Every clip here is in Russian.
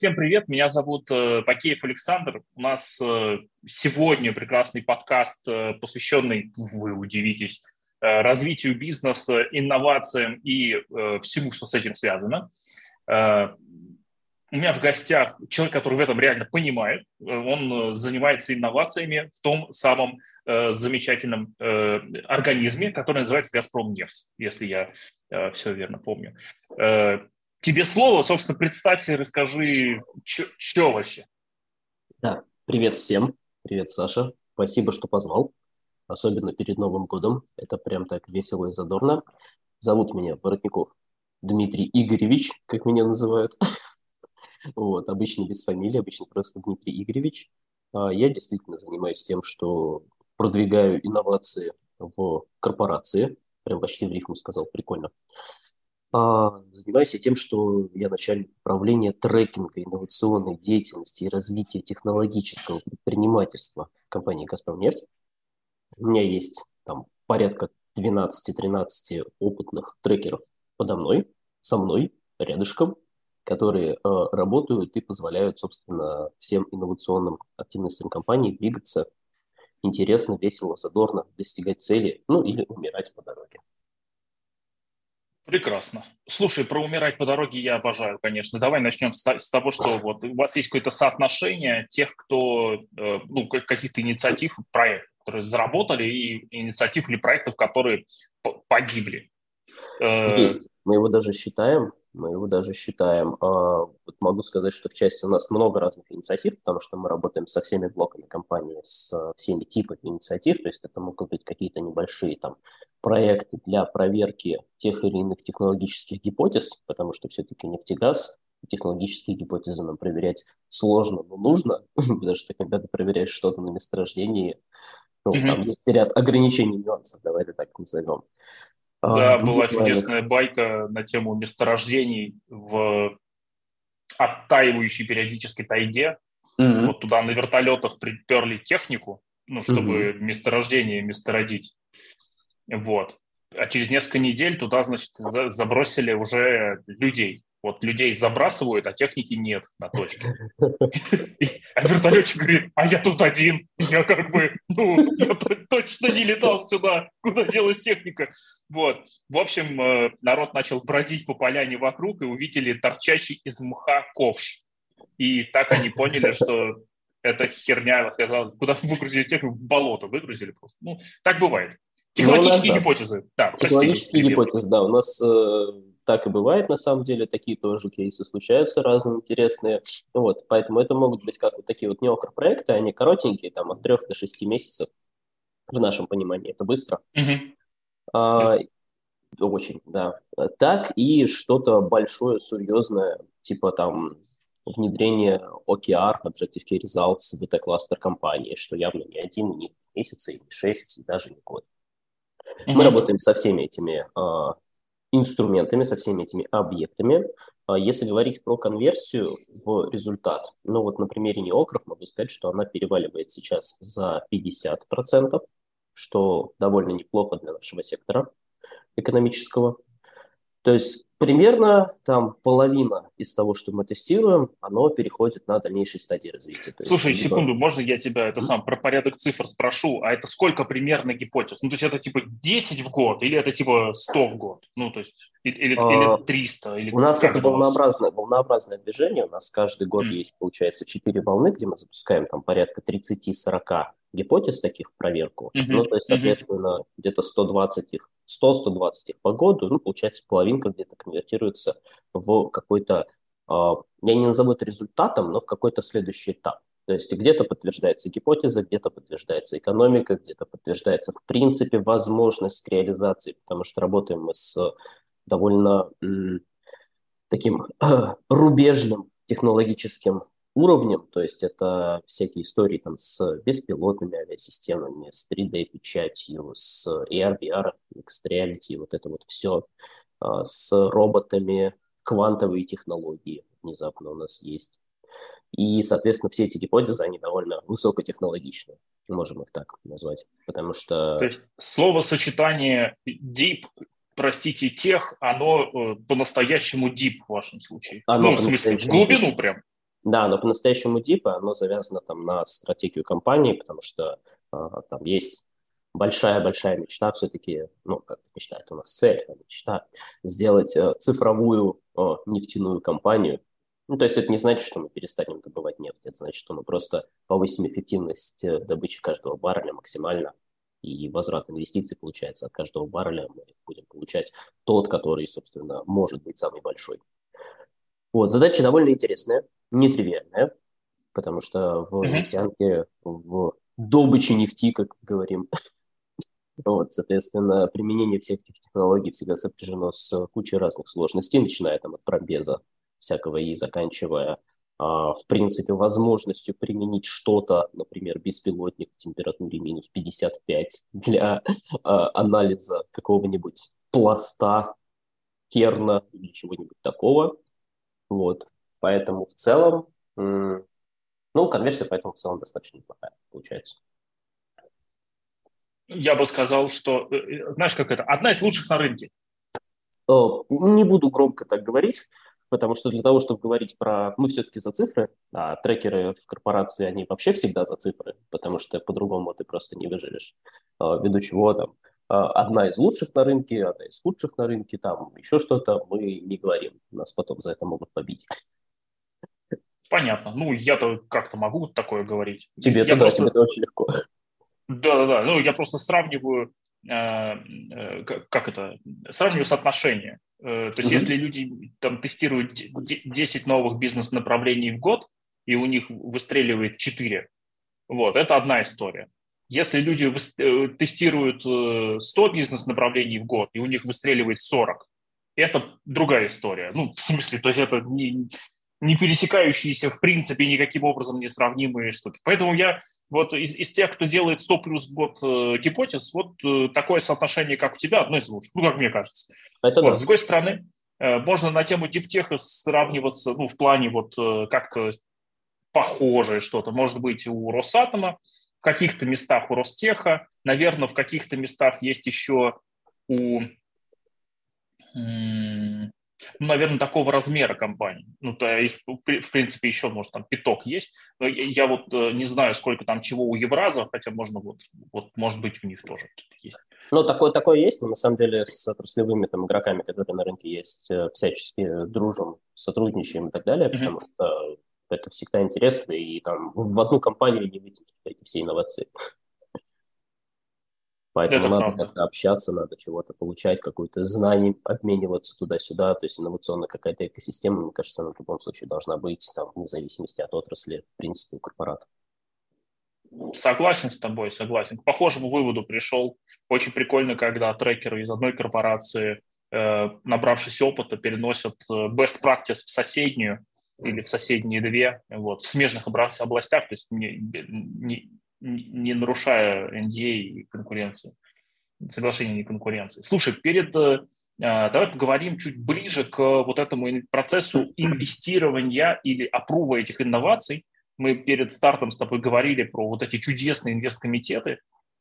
Всем привет, меня зовут э, Пакеев Александр. У нас э, сегодня прекрасный подкаст, э, посвященный, вы удивитесь, развитию бизнеса, инновациям и всему, что с этим связано. У меня в гостях человек, который в этом реально понимает. Он занимается инновациями в том самом замечательном организме, который называется «Газпром нефть», если я все верно помню. Тебе слово, собственно, представься, расскажи, что вообще. Да, привет всем. Привет, Саша. Спасибо, что позвал. Особенно перед Новым годом. Это прям так весело и задорно. Зовут меня Воротников Дмитрий Игоревич, как меня называют. Вот, обычно без фамилии, обычно просто Дмитрий Игоревич. А я действительно занимаюсь тем, что продвигаю инновации в корпорации. Прям почти в рифму сказал, прикольно. А, занимаюсь я тем, что я начальник управления трекинга инновационной деятельности и развития технологического предпринимательства компании «Газпромнефть». У меня есть там порядка 12-13 опытных трекеров подо мной, со мной, рядышком, которые э, работают и позволяют, собственно, всем инновационным активностям компании двигаться интересно, весело, задорно, достигать цели, ну или умирать по дороге. Прекрасно. Слушай, про умирать по дороге я обожаю, конечно. Давай начнем с, того, что вот у вас есть какое-то соотношение тех, кто, э, ну, каких-то инициатив, проектов, которые заработали, и инициатив или проектов, которые погибли. Э, есть. Мы его даже считаем, мы его даже считаем. А, вот могу сказать, что в части у нас много разных инициатив, потому что мы работаем со всеми блоками компании, с всеми типами инициатив, то есть это могут быть какие-то небольшие там проекты для проверки тех или иных технологических гипотез, потому что все-таки нефтегаз, технологические гипотезы нам проверять сложно, но нужно, потому что когда ты проверяешь что-то на месторождении, ну, mm-hmm. там есть ряд ограничений, нюансов, давай это так назовем. Да, а, была чудесная байка на тему месторождений в оттаивающей периодически тайге. Mm-hmm. Вот туда на вертолетах приперли технику, ну, чтобы mm-hmm. месторождение местородить. Вот. А через несколько недель туда, значит, забросили уже людей. Вот людей забрасывают, а техники нет на точке. А вертолетчик говорит, а я тут один. Я как бы, ну, я точно не летал сюда. Куда делась техника? Вот. В общем, э, народ начал бродить по поляне вокруг и увидели торчащий из мха ковш. И так они поняли, что эта херня, куда выгрузили технику, в болото выгрузили просто. Ну, так бывает. Технологические ну, гипотезы. Да, Технологические гипотезы, да. У нас э, так и бывает, на самом деле. Такие тоже кейсы случаются разные интересные. Вот, поэтому это могут быть как вот такие вот неокр-проекты, они коротенькие, там, от трех до шести месяцев в нашем понимании. Это быстро. Mm-hmm. А, очень, да. Так и что-то большое, серьезное, типа там внедрение OKR, Objective Key Results, DT-кластер компании, что явно не один, не месяц, и не шесть, и даже не год. Mm-hmm. Мы работаем со всеми этими э, инструментами, со всеми этими объектами. Э, если говорить про конверсию в результат, ну вот на примере неокров могу сказать, что она переваливает сейчас за 50%, что довольно неплохо для нашего сектора экономического. То есть примерно там половина из того, что мы тестируем, оно переходит на дальнейшие стадии развития. То Слушай, есть, секунду, либо... можно я тебя это сам про порядок цифр спрошу? А это сколько примерно гипотез? Ну, то есть это типа 10 в год или это типа 100 в год? Ну, то есть или, а, или 300? Или у нас это волнообразное, волнообразное движение. У нас каждый год mm. есть, получается, 4 волны, где мы запускаем там порядка 30-40 гипотез таких в проверку. Mm-hmm. Ну, то есть, соответственно, mm-hmm. где-то 120 их 100-120 их по году, ну, получается, половинка где-то конвертируется в какой-то, а, я не назову это результатом, но в какой-то следующий этап. То есть где-то подтверждается гипотеза, где-то подтверждается экономика, где-то подтверждается в принципе возможность реализации, потому что работаем мы с довольно таким рубежным технологическим уровнем, то есть это всякие истории там с беспилотными авиасистемами, с 3D-печатью, с AR, VR, Mixed Reality, вот это вот все, а, с роботами, квантовые технологии внезапно у нас есть. И, соответственно, все эти гипотезы, они довольно высокотехнологичны, можем их так назвать, потому что... То есть словосочетание deep, простите, тех, оно э, по-настоящему deep в вашем случае. Оно ну, в смысле, в глубину прям. Да, но по-настоящему дипа, оно завязано там на стратегию компании, потому что а, там есть большая-большая мечта все-таки, ну, как мечта, это у нас цель, а мечта, сделать э, цифровую э, нефтяную компанию. Ну, то есть это не значит, что мы перестанем добывать нефть, это значит, что мы просто повысим эффективность э, добычи каждого барреля максимально, и возврат инвестиций получается от каждого барреля мы будем получать тот, который, собственно, может быть самый большой. Вот, задача довольно интересная, нетривиальная, потому что в mm-hmm. нефтянке, в добыче нефти, как говорим, вот, соответственно, применение всех этих технологий всегда сопряжено с кучей разных сложностей, начиная там от пробеза всякого и заканчивая, а, в принципе, возможностью применить что-то, например, беспилотник в температуре минус 55 для а, анализа какого-нибудь пласта, керна или чего-нибудь такого. Вот. Поэтому в целом, ну, конверсия поэтому в целом достаточно неплохая получается. Я бы сказал, что, э, э, знаешь, как это, одна из лучших на рынке. Не буду громко так говорить, потому что для того, чтобы говорить про... Мы все-таки за цифры, а трекеры в корпорации, они вообще всегда за цифры, потому что по-другому ты просто не выживешь. А, ввиду чего там одна из лучших на рынке, одна из худших на рынке, там еще что-то, мы не говорим. Нас потом за это могут побить. Понятно. Ну, я-то как-то могу такое говорить. Тебе это, просто... тебе это очень легко. Да-да-да. Ну, я просто сравниваю, э, э, как это, сравниваю соотношение. Э, то есть, mm если люди там тестируют 10 новых бизнес-направлений в год, и у них выстреливает 4, вот, это одна история. Если люди э, тестируют 100 э, бизнес-направлений в год, и у них выстреливает 40, это другая история. Ну, в смысле, то есть это не, не пересекающиеся в принципе никаким образом не сравнимые штуки. Поэтому я вот из, из тех, кто делает 100 плюс в год э, гипотез, вот э, такое соотношение, как у тебя, одно из лучших, ну, как мне кажется. Это вот, да. С другой стороны, э, можно на тему диптеха сравниваться, ну, в плане вот э, как-то похожее что-то. Может быть, у Росатома, в каких-то местах у Ростеха, наверное, в каких-то местах есть еще у, ну, наверное, такого размера компаний. Ну, то их, в принципе, еще, может, там пяток есть. Но я, вот э, не знаю, сколько там чего у Евраза, хотя можно вот, вот может быть, у них тоже есть. Ну, такое, такое есть, но на самом деле с отраслевыми там игроками, которые на рынке есть, э, всячески дружим, сотрудничаем и так далее, mm-hmm. потому что это всегда интересно, и там в одну компанию не вытянуть эти все инновации. Поэтому это надо как-то общаться, надо чего-то получать, какое-то знание, обмениваться туда-сюда. То есть инновационная какая-то экосистема, мне кажется, она в любом случае должна быть, там, вне зависимости от отрасли, в принципе, у корпората. Согласен с тобой, согласен. К похожему выводу пришел. Очень прикольно, когда трекеры из одной корпорации, э, набравшись опыта, переносят э, best practice в соседнюю, или в соседние две, вот, в смежных областях, то есть не, не, не нарушая NDA и конкуренции, соглашение не конкуренции. Слушай, перед, э, давай поговорим чуть ближе к вот этому процессу инвестирования или опрува этих инноваций. Мы перед стартом с тобой говорили про вот эти чудесные инвесткомитеты.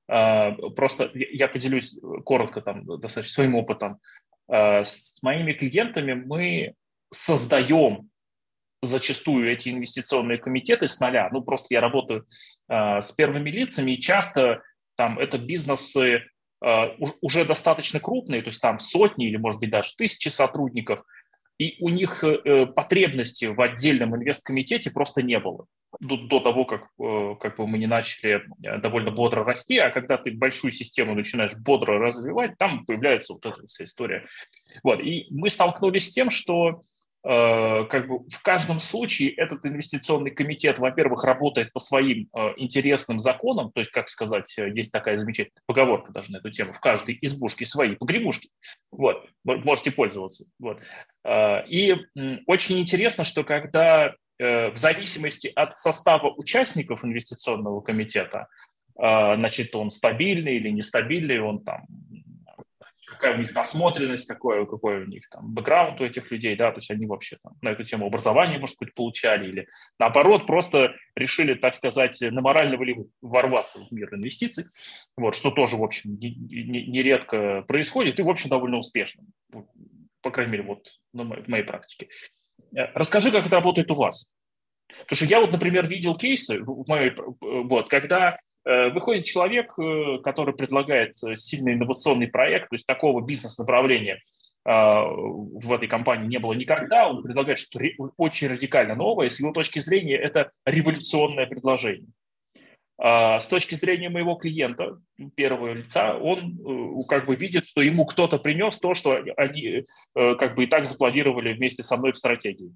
Э, просто я поделюсь коротко там достаточно своим опытом. Э, с моими клиентами мы создаем зачастую эти инвестиционные комитеты с нуля. Ну, просто я работаю э, с первыми лицами, и часто там это бизнесы э, уже достаточно крупные, то есть там сотни или, может быть, даже тысячи сотрудников, и у них э, потребности в отдельном инвесткомитете просто не было до, до того, как, э, как бы мы не начали э, довольно бодро расти, а когда ты большую систему начинаешь бодро развивать, там появляется вот эта вся история. Вот. И мы столкнулись с тем, что Э, как бы в каждом случае этот инвестиционный комитет, во-первых, работает по своим э, интересным законам, то есть, как сказать, э, есть такая замечательная поговорка даже на эту тему, в каждой избушке свои погребушки, вот, можете пользоваться, вот. И очень интересно, что когда в зависимости от состава участников инвестиционного комитета, значит, он стабильный или нестабильный, он там какая у них насмотренность, какой, какой у них там бэкграунд у этих людей, да, то есть они вообще там на эту тему образования, может быть, получали, или наоборот, просто решили, так сказать, на моральном ли ворваться в мир инвестиций, вот, что тоже, в общем, нередко не, не происходит и, в общем, довольно успешно, по крайней мере, вот в моей практике. Э, расскажи, как это работает у вас. Потому что я вот, например, видел кейсы, моей, вот, когда э, выходит человек, э, который предлагает сильный инновационный проект, то есть такого бизнес-направления э, в этой компании не было никогда, он предлагает что-то очень радикально новое, с его точки зрения это революционное предложение. А, с точки зрения моего клиента, первого лица, он э, как бы видит, что ему кто-то принес то, что они э, как бы и так запланировали вместе со мной в стратегии.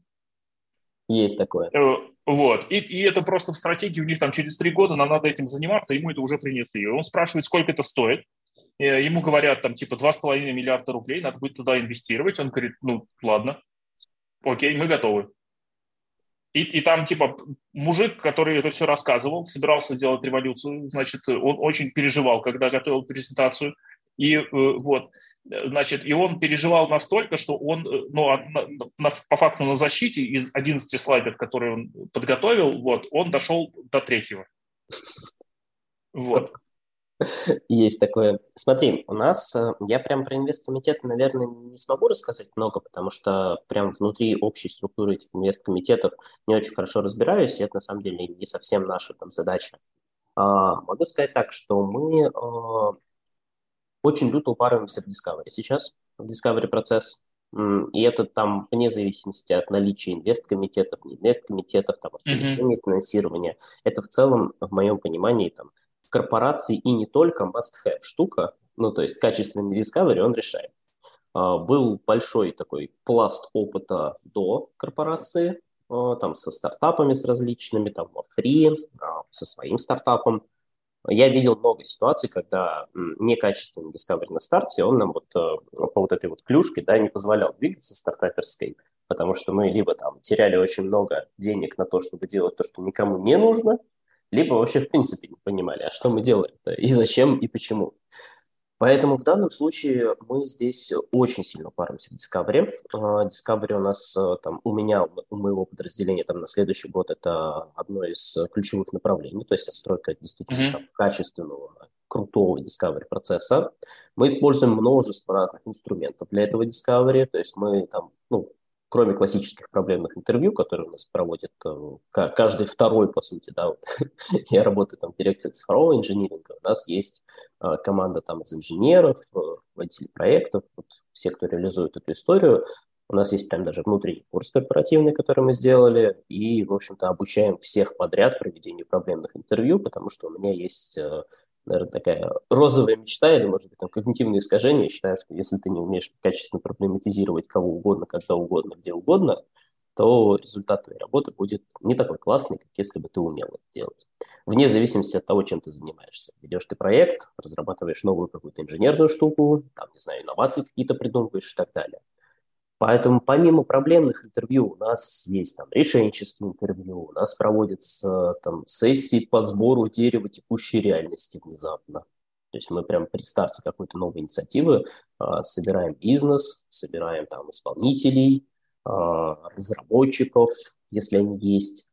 Есть такое. Э, вот. И, и это просто в стратегии у них там через три года нам надо этим заниматься, ему это уже принесли. Он спрашивает, сколько это стоит. Ему говорят, там, типа, 2,5 миллиарда рублей, надо будет туда инвестировать. Он говорит, ну, ладно, окей, мы готовы. И, и там, типа, мужик, который это все рассказывал, собирался делать революцию, значит, он очень переживал, когда готовил презентацию. И э, вот, значит, и он переживал настолько, что он, э, ну, а, на, на, по факту на защите из 11 слайдов, которые он подготовил, вот, он дошел до третьего. Вот. Есть такое. Смотри, у нас, э, я прям про инвесткомитет, наверное, не смогу рассказать много, потому что прям внутри общей структуры этих инвесткомитетов не очень хорошо разбираюсь, и это на самом деле не совсем наша там задача. А, могу сказать так, что мы а, очень люто упарываемся в Discovery сейчас, в Discovery процесс. И это там вне зависимости от наличия инвесткомитетов, не инвесткомитетов, там, от увеличения mm-hmm. финансирования. Это в целом, в моем понимании, там, корпорации и не только must-have штука, ну, то есть качественный discovery он решает. А, был большой такой пласт опыта до корпорации, а, там со стартапами с различными, там во Free, а, со своим стартапом. Я видел много ситуаций, когда некачественный discovery на старте, он нам вот по вот этой вот клюшке, да, не позволял двигаться стартаперской, потому что мы либо там теряли очень много денег на то, чтобы делать то, что никому не нужно, либо вообще в принципе не понимали, а что мы делаем и зачем, и почему. Поэтому в данном случае мы здесь очень сильно паримся в Discovery. А, Discovery у нас э, там, у меня, у моего подразделения там на следующий год это одно из ключевых направлений, то есть отстройка действительно mm-hmm. там, качественного, крутого Discovery процесса. Мы используем множество разных инструментов для этого Discovery, то есть мы там, ну, кроме классических проблемных интервью, которые у нас проводят э, каждый второй, по сути, да, вот, я работаю там в дирекции цифрового инжиниринга, у нас есть э, команда там из инженеров, э, водителей проектов, вот, все, кто реализует эту историю, у нас есть прям даже внутренний курс корпоративный, который мы сделали, и, в общем-то, обучаем всех подряд проведению проблемных интервью, потому что у меня есть наверное, такая розовая мечта или, может быть, там когнитивные искажения. Я считаю, что если ты не умеешь качественно проблематизировать кого угодно, когда угодно, где угодно, то результат твоей работы будет не такой классный, как если бы ты умел это делать. Вне зависимости от того, чем ты занимаешься. Ведешь ты проект, разрабатываешь новую какую-то инженерную штуку, там, не знаю, инновации какие-то придумываешь и так далее. Поэтому помимо проблемных интервью у нас есть там решенческие интервью, у нас проводятся там сессии по сбору дерева текущей реальности внезапно. То есть мы прям при старте какой-то новой инициативы а, собираем бизнес, собираем там исполнителей, а, разработчиков, если они есть,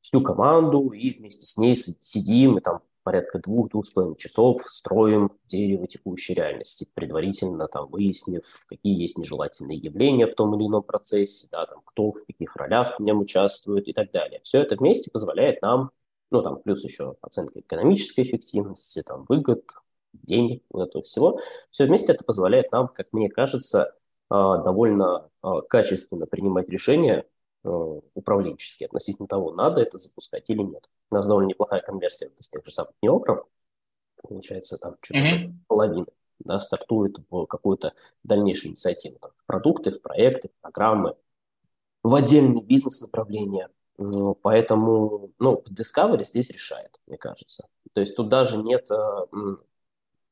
всю команду, и вместе с ней сидим и там порядка двух-двух с половиной часов строим дерево текущей реальности, предварительно там выяснив, какие есть нежелательные явления в том или ином процессе, да, там, кто в каких ролях в нем участвует и так далее. Все это вместе позволяет нам, ну, там, плюс еще оценка экономической эффективности, там, выгод, денег, вот этого всего. Все вместе это позволяет нам, как мне кажется, а, довольно а, качественно принимать решения Э, управленческий относительно того, надо это запускать или нет. У нас довольно неплохая конверсия из тех же самых неокров, получается, там что-то mm-hmm. половина, да, стартует в какую-то дальнейшую инициативу, там, в продукты, в проекты, в программы, в отдельные бизнес-направления. Ну, поэтому, ну, Discovery здесь решает, мне кажется. То есть тут даже нет э,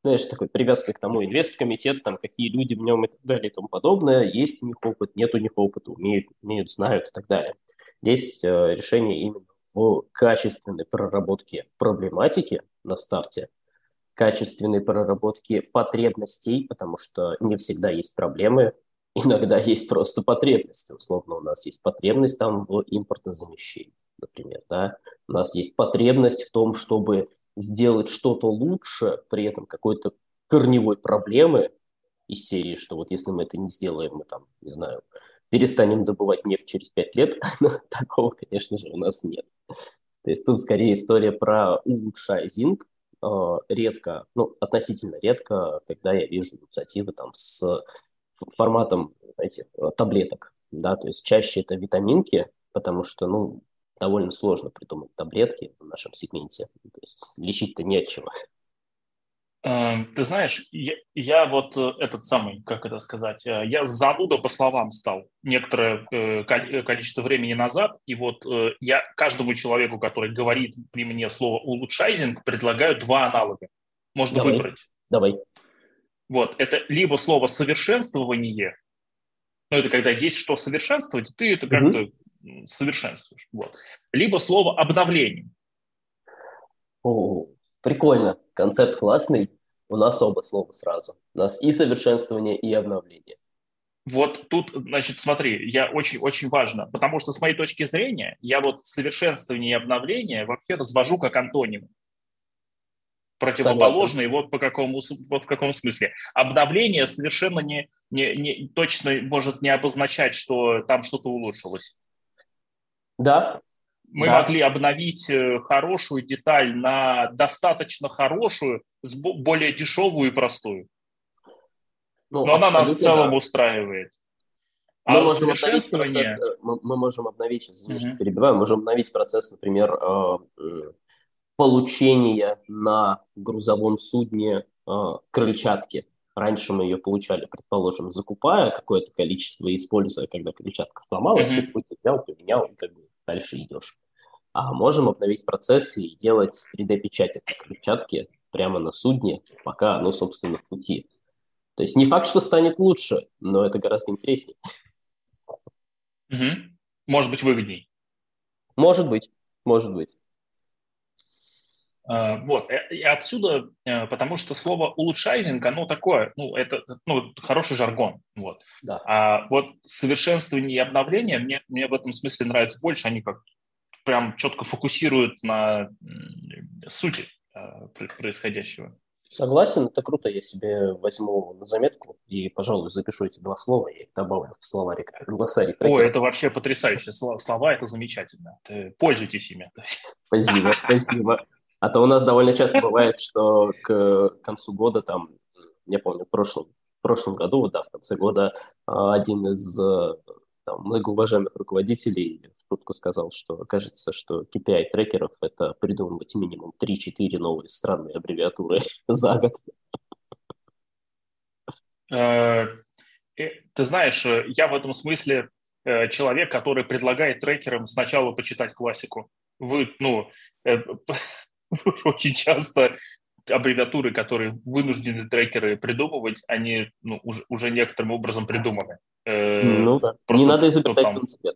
знаешь, такой привязкой к тому инвест-комитет, там, какие люди в нем и так далее и тому подобное. Есть у них опыт, нет у них опыта, умеют, умеют знают и так далее. Здесь э, решение именно в качественной проработке проблематики на старте, качественной проработке потребностей, потому что не всегда есть проблемы, иногда есть просто потребности. Условно, у нас есть потребность там в импортозамещении, например, да. У нас есть потребность в том, чтобы сделать что-то лучше, при этом какой-то корневой проблемы из серии, что вот если мы это не сделаем, мы там, не знаю, перестанем добывать нефть через 5 лет, но такого, конечно же, у нас нет. То есть тут скорее история про улучшайзинг. Э, редко, ну, относительно редко, когда я вижу инициативы там с форматом, знаете, таблеток, да, то есть чаще это витаминки, потому что, ну, довольно сложно придумать таблетки в нашем сегменте. То есть лечить-то не от чего. Эм, ты знаешь, я, я вот э, этот самый, как это сказать, э, я зануда по словам стал некоторое э, количество времени назад, и вот я каждому человеку, который говорит при мне слово улучшайзинг, предлагаю два аналога. Можно Давай. выбрать. Давай. Вот, это либо слово совершенствование, ну это когда есть что совершенствовать, ты это как-то угу. совершенствуешь. Вот. Либо слово обновление. О, Прикольно, концепт классный. У нас оба слова сразу. У нас и совершенствование, и обновление. Вот тут, значит, смотри, я очень-очень важно, потому что с моей точки зрения, я вот совершенствование и обновление вообще развожу как антонимы. Противоположные, вот по какому, вот в каком смысле. Обновление совершенно не, не, не точно может не обозначать, что там что-то улучшилось. Да, мы да. могли обновить э, хорошую деталь на достаточно хорошую, более дешевую и простую. Ну, Но она нас в целом да. устраивает. А мы можем совершенствование... Процесс, э, мы, мы можем обновить, извини, mm-hmm. перебиваю, можем обновить процесс, например, э, получения на грузовом судне крыльчатки. Раньше мы ее получали, предположим, закупая какое-то количество и используя, когда крыльчатка сломалась, в пути взял, поменял, и как бы дальше идешь. А можем обновить процессы и делать 3D-печать этой клетчатки прямо на судне, пока оно, собственно, в пути. То есть не факт, что станет лучше, но это гораздо интереснее. Угу. Может быть, выгодней. Может быть, может быть. А, вот, э, и отсюда, э, потому что слово улучшайзинг, оно такое, ну, это ну, хороший жаргон, вот. Да. А вот совершенствование и обновление, мне, мне в этом смысле нравится больше, они как прям четко фокусируют на сути а, происходящего. Согласен, это круто. Я себе возьму на заметку и, пожалуй, запишу эти два слова и добавлю в словарик, глоссарий. О, это вообще потрясающие слова, это замечательно. Пользуйтесь ими. Спасибо, спасибо. А то у нас довольно часто бывает, что к концу года, там, я помню, в прошлом, в прошлом году, да, в конце года а, один из э, там, многоуважаемых руководителей в шутку сказал, что кажется, что KPI трекеров – это придумывать минимум 3-4 новые странные аббревиатуры за год. Э, ты знаешь, я в этом смысле э, человек, который предлагает трекерам сначала почитать классику. Вы, ну, э, очень часто аббревиатуры, которые вынуждены трекеры придумывать, они ну, уже, уже некоторым образом придуманы. Э, ну да, не надо изобретать там, велосипед.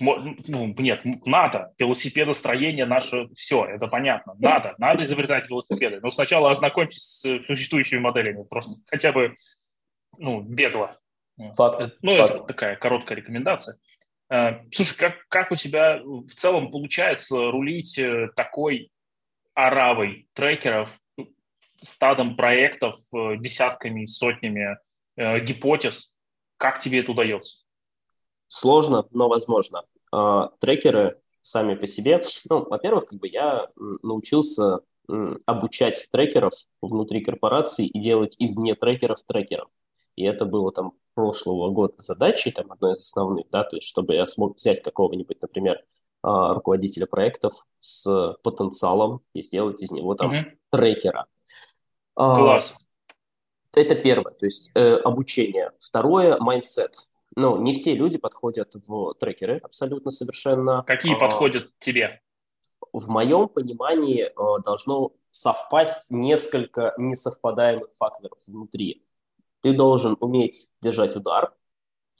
Ну, нет, надо. Велосипедостроение наше, все, это понятно. Надо, надо изобретать велосипеды. Но сначала ознакомьтесь с существующими моделями, просто хотя бы, ну, бегло. Факт. Ну, Факт. это такая короткая рекомендация. Э, слушай, как, как у тебя в целом получается рулить э, такой оравой трекеров, стадом проектов, э, десятками, сотнями гипотез. Как тебе это удается? Сложно, но возможно. Э, трекеры сами по себе, ну, во-первых, как бы я научился обучать трекеров внутри корпорации и делать из не трекеров трекеров. И это было там прошлого года задачей, там одной из основных, да, то есть чтобы я смог взять какого-нибудь, например, а, руководителя проектов с потенциалом и сделать из него там угу. трекера. А, Класс. Это первое, то есть э, обучение. Второе – mindset. Ну, не все люди подходят в трекеры абсолютно совершенно. Какие а, подходят тебе? В моем понимании э, должно совпасть несколько несовпадаемых факторов внутри. Ты должен уметь держать удар,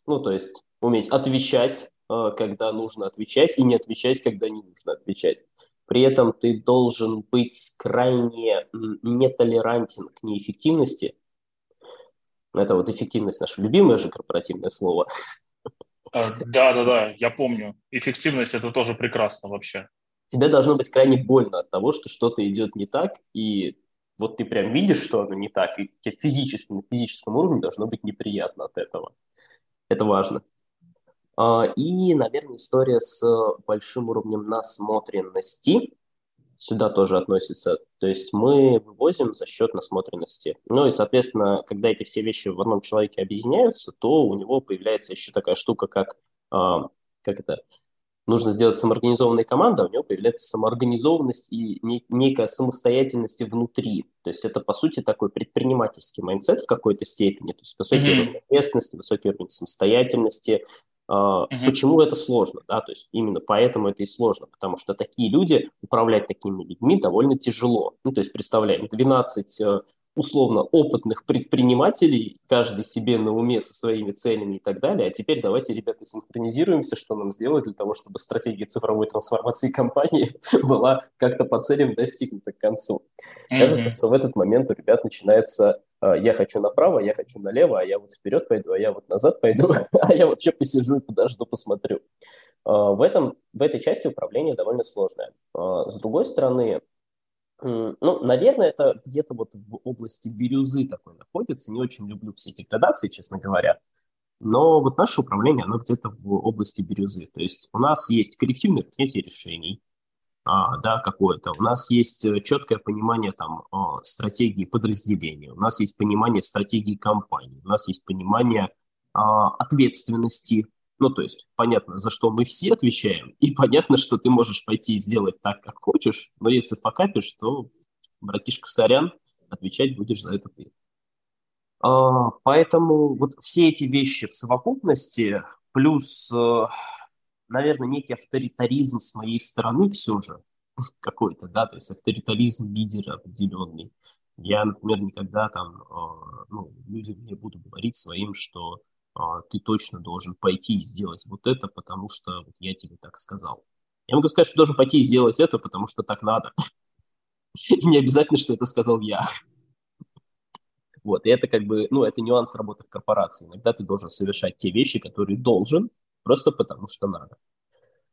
ну, то есть уметь отвечать Э, когда нужно отвечать, и не отвечать, когда не нужно отвечать. При этом ты должен быть крайне нетолерантен к неэффективности. Это вот эффективность наше любимое же корпоративное слово. Да, да, да, я помню. Эффективность это тоже прекрасно вообще. Тебе должно быть крайне больно от того, что что-то идет не так, и вот ты прям видишь, что оно не так, и тебе физически, на физическом уровне должно быть неприятно от этого. Это важно. А, и, наверное, история с большим уровнем насмотренности сюда тоже относится. То есть мы вывозим за счет насмотренности. Ну и, соответственно, когда эти все вещи в одном человеке объединяются, то у него появляется еще такая штука, как, а, как это, нужно сделать самоорганизованная команда, у него появляется самоорганизованность и некая самостоятельность внутри. То есть это, по сути, такой предпринимательский mindset в какой-то степени. То есть высокий mm-hmm. уровень ответственности, высокий уровень самостоятельности, Uh-huh. Почему это сложно? Да? То есть именно поэтому это и сложно, потому что такие люди, управлять такими людьми довольно тяжело. Ну, то есть представляем, 12 условно опытных предпринимателей, каждый себе на уме со своими целями и так далее. А теперь давайте, ребята, синхронизируемся, что нам сделать для того, чтобы стратегия цифровой трансформации компании была как-то по целям достигнута к концу. Mm-hmm. Кажется, что в этот момент у ребят начинается а, я хочу направо, я хочу налево, а я вот вперед пойду, а я вот назад пойду, а я вообще посижу и подожду, посмотрю. А, в, этом, в этой части управление довольно сложное. А, с другой стороны, ну, наверное, это где-то вот в области бирюзы такой находится. Не очень люблю все эти градации, честно говоря. Но вот наше управление, оно где-то в области бирюзы. То есть у нас есть коллективное принятие решений, а, да, какое-то. У нас есть э, четкое понимание там стратегии подразделения, у нас есть понимание стратегии компании, у нас есть понимание а, ответственности. Ну, то есть понятно, за что мы все отвечаем, и понятно, что ты можешь пойти и сделать так, как хочешь, но если покапишь, то, братишка, сорян, отвечать будешь за это ты. А, поэтому вот все эти вещи в совокупности, плюс э, наверное, некий авторитаризм с моей стороны все же какой-то, да, то есть авторитаризм лидера определенный. Я, например, никогда там, э, ну, людям не буду говорить своим, что ты точно должен пойти и сделать вот это, потому что вот я тебе так сказал. Я могу сказать, что должен пойти и сделать это, потому что так надо. Не обязательно, что это сказал я. Вот, и это как бы, ну, это нюанс работы в корпорации. Иногда ты должен совершать те вещи, которые должен, просто потому что надо.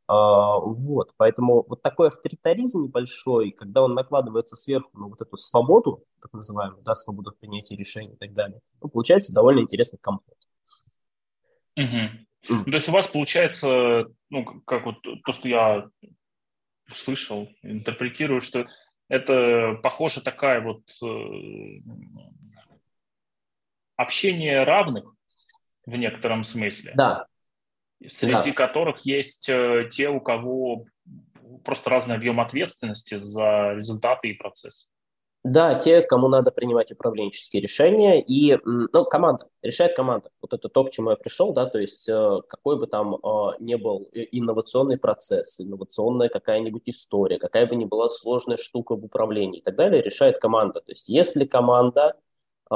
А, вот, поэтому вот такой авторитаризм небольшой, когда он накладывается сверху на вот эту свободу, так называемую, да, свободу принятия решений и так далее, ну, получается довольно интересный компот. Угу. Mm. То есть у вас получается, ну, как вот то, что я слышал, интерпретирую, что это похоже такая вот э, общение равных в некотором смысле. Да, среди да. которых есть э, те, у кого просто разный объем ответственности за результаты и процесс. Да, те, кому надо принимать управленческие решения, и, ну, команда, решает команда. Вот это то, к чему я пришел, да, то есть э, какой бы там э, не был инновационный процесс, инновационная какая-нибудь история, какая бы ни была сложная штука в управлении и так далее, решает команда. То есть если команда э,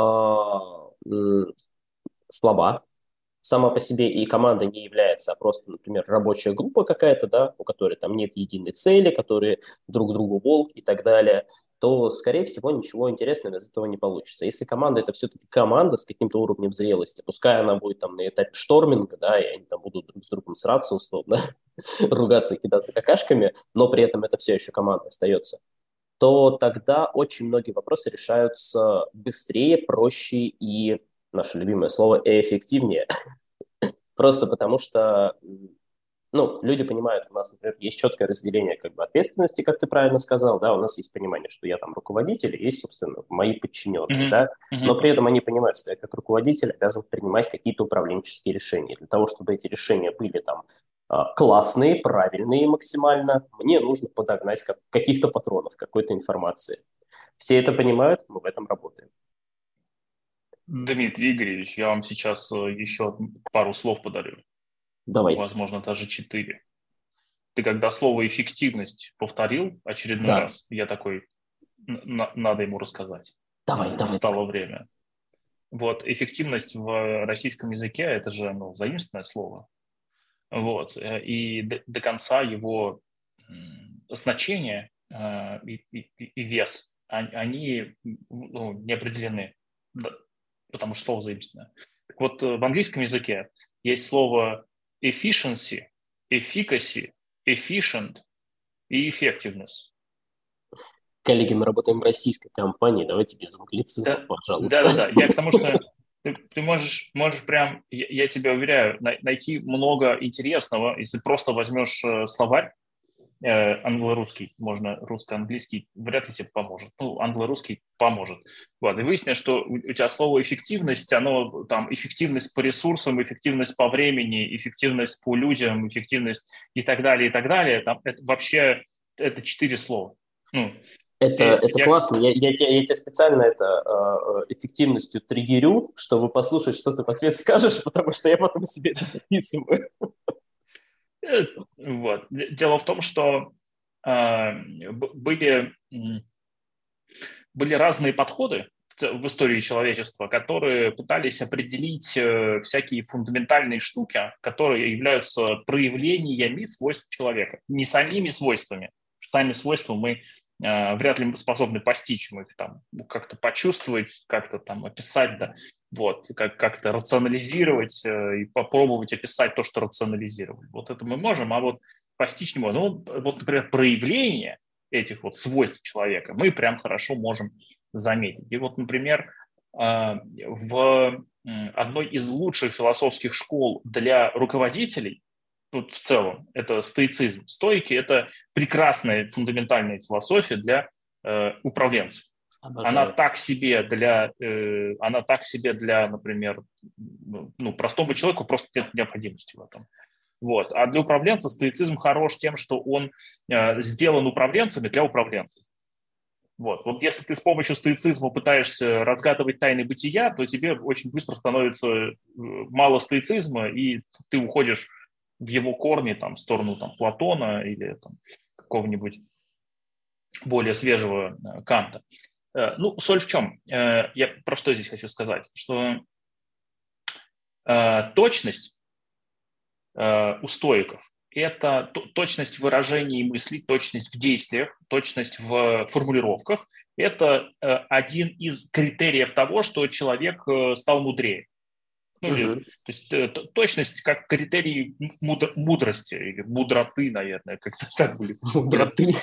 слаба, сама по себе и команда не является, а просто, например, рабочая группа какая-то, да, у которой там нет единой цели, которые друг другу волк и так далее, то, скорее всего, ничего интересного из этого не получится. Если команда – это все-таки команда с каким-то уровнем зрелости, пускай она будет там на этапе шторминга, да, и они там будут друг с другом сраться условно, ругаться и кидаться какашками, но при этом это все еще команда остается, то тогда очень многие вопросы решаются быстрее, проще и наше любимое слово, эффективнее. Просто потому что ну, люди понимают, у нас, например, есть четкое разделение как бы ответственности, как ты правильно сказал, да, у нас есть понимание, что я там руководитель, есть, собственно, мои подчиненные, mm-hmm. да, mm-hmm. но при этом они понимают, что я как руководитель обязан принимать какие-то управленческие решения. Для того, чтобы эти решения были там а, классные, правильные максимально, мне нужно подогнать каких-то патронов, какой-то информации. Все это понимают, мы в этом работаем. Дмитрий Игоревич, я вам сейчас э, еще пару слов подарю. Давай. Возможно, даже четыре. Ты когда слово «эффективность» повторил очередной да. раз, я такой, надо ему рассказать. Давай, давай. Стало давай. время. Вот, эффективность в российском языке – это же ну, заимственное слово. Вот, э, и до, до конца его значение э, и, и, и вес, они ну, не определены потому что слово заимственное. Так вот, э, в английском языке есть слово efficiency, efficacy, efficient и effectiveness. Коллеги, мы работаем в российской компании, давайте без англицизма, да, пожалуйста. Да-да-да, я к тому, что ты, ты можешь, можешь прям, я, я тебя уверяю, найти много интересного, если просто возьмешь э, словарь англо-русский, можно русско-английский, вряд ли тебе поможет. Ну, англо-русский поможет. Вот, и выяснилось, что у, у тебя слово эффективность, оно там эффективность по ресурсам, эффективность по времени, эффективность по людям, эффективность и так далее, и так далее. Там это вообще это четыре слова. Ну, это, я, это я... классно. Я, я, я, я тебе специально это э, эффективностью триггерю, чтобы послушать, что ты в ответ скажешь, потому что я потом себе это записываю. Вот. Дело в том, что э, были, были разные подходы в истории человечества, которые пытались определить э, всякие фундаментальные штуки, которые являются проявлениями свойств человека, не самими свойствами. Сами свойства мы вряд ли способны постичь, мы там как-то почувствовать, как-то там описать, да, вот, как- как-то рационализировать э, и попробовать описать то, что рационализировали. Вот это мы можем, а вот постичь не можем. Ну, вот, например, проявление этих вот свойств человека мы прям хорошо можем заметить. И вот, например, э, в одной из лучших философских школ для руководителей ну, в целом, это стоицизм. Стойки – это прекрасная фундаментальная философия для э, управленцев. Обожаю. Она так себе для, э, она так себе для, например, ну, ну, простому человеку просто нет необходимости в этом. Вот. А для управленца стоицизм хорош тем, что он э, сделан управленцами для управленцев. Вот. вот если ты с помощью стоицизма пытаешься разгадывать тайны бытия, то тебе очень быстро становится э, мало стоицизма, и ты уходишь в его корни, там, в сторону там, Платона или там, какого-нибудь более свежего э, Канта. Э, ну, соль в чем? Э, я про что здесь хочу сказать? Что точность у стоиков – это точность выражений мыслей, точность в действиях, точность в формулировках. Это один из критериев того, что человек стал мудрее. Ну, uh-huh. То есть э, точность как критерий мудр, мудрости или мудроты, наверное, как-то так будет. Мудроты.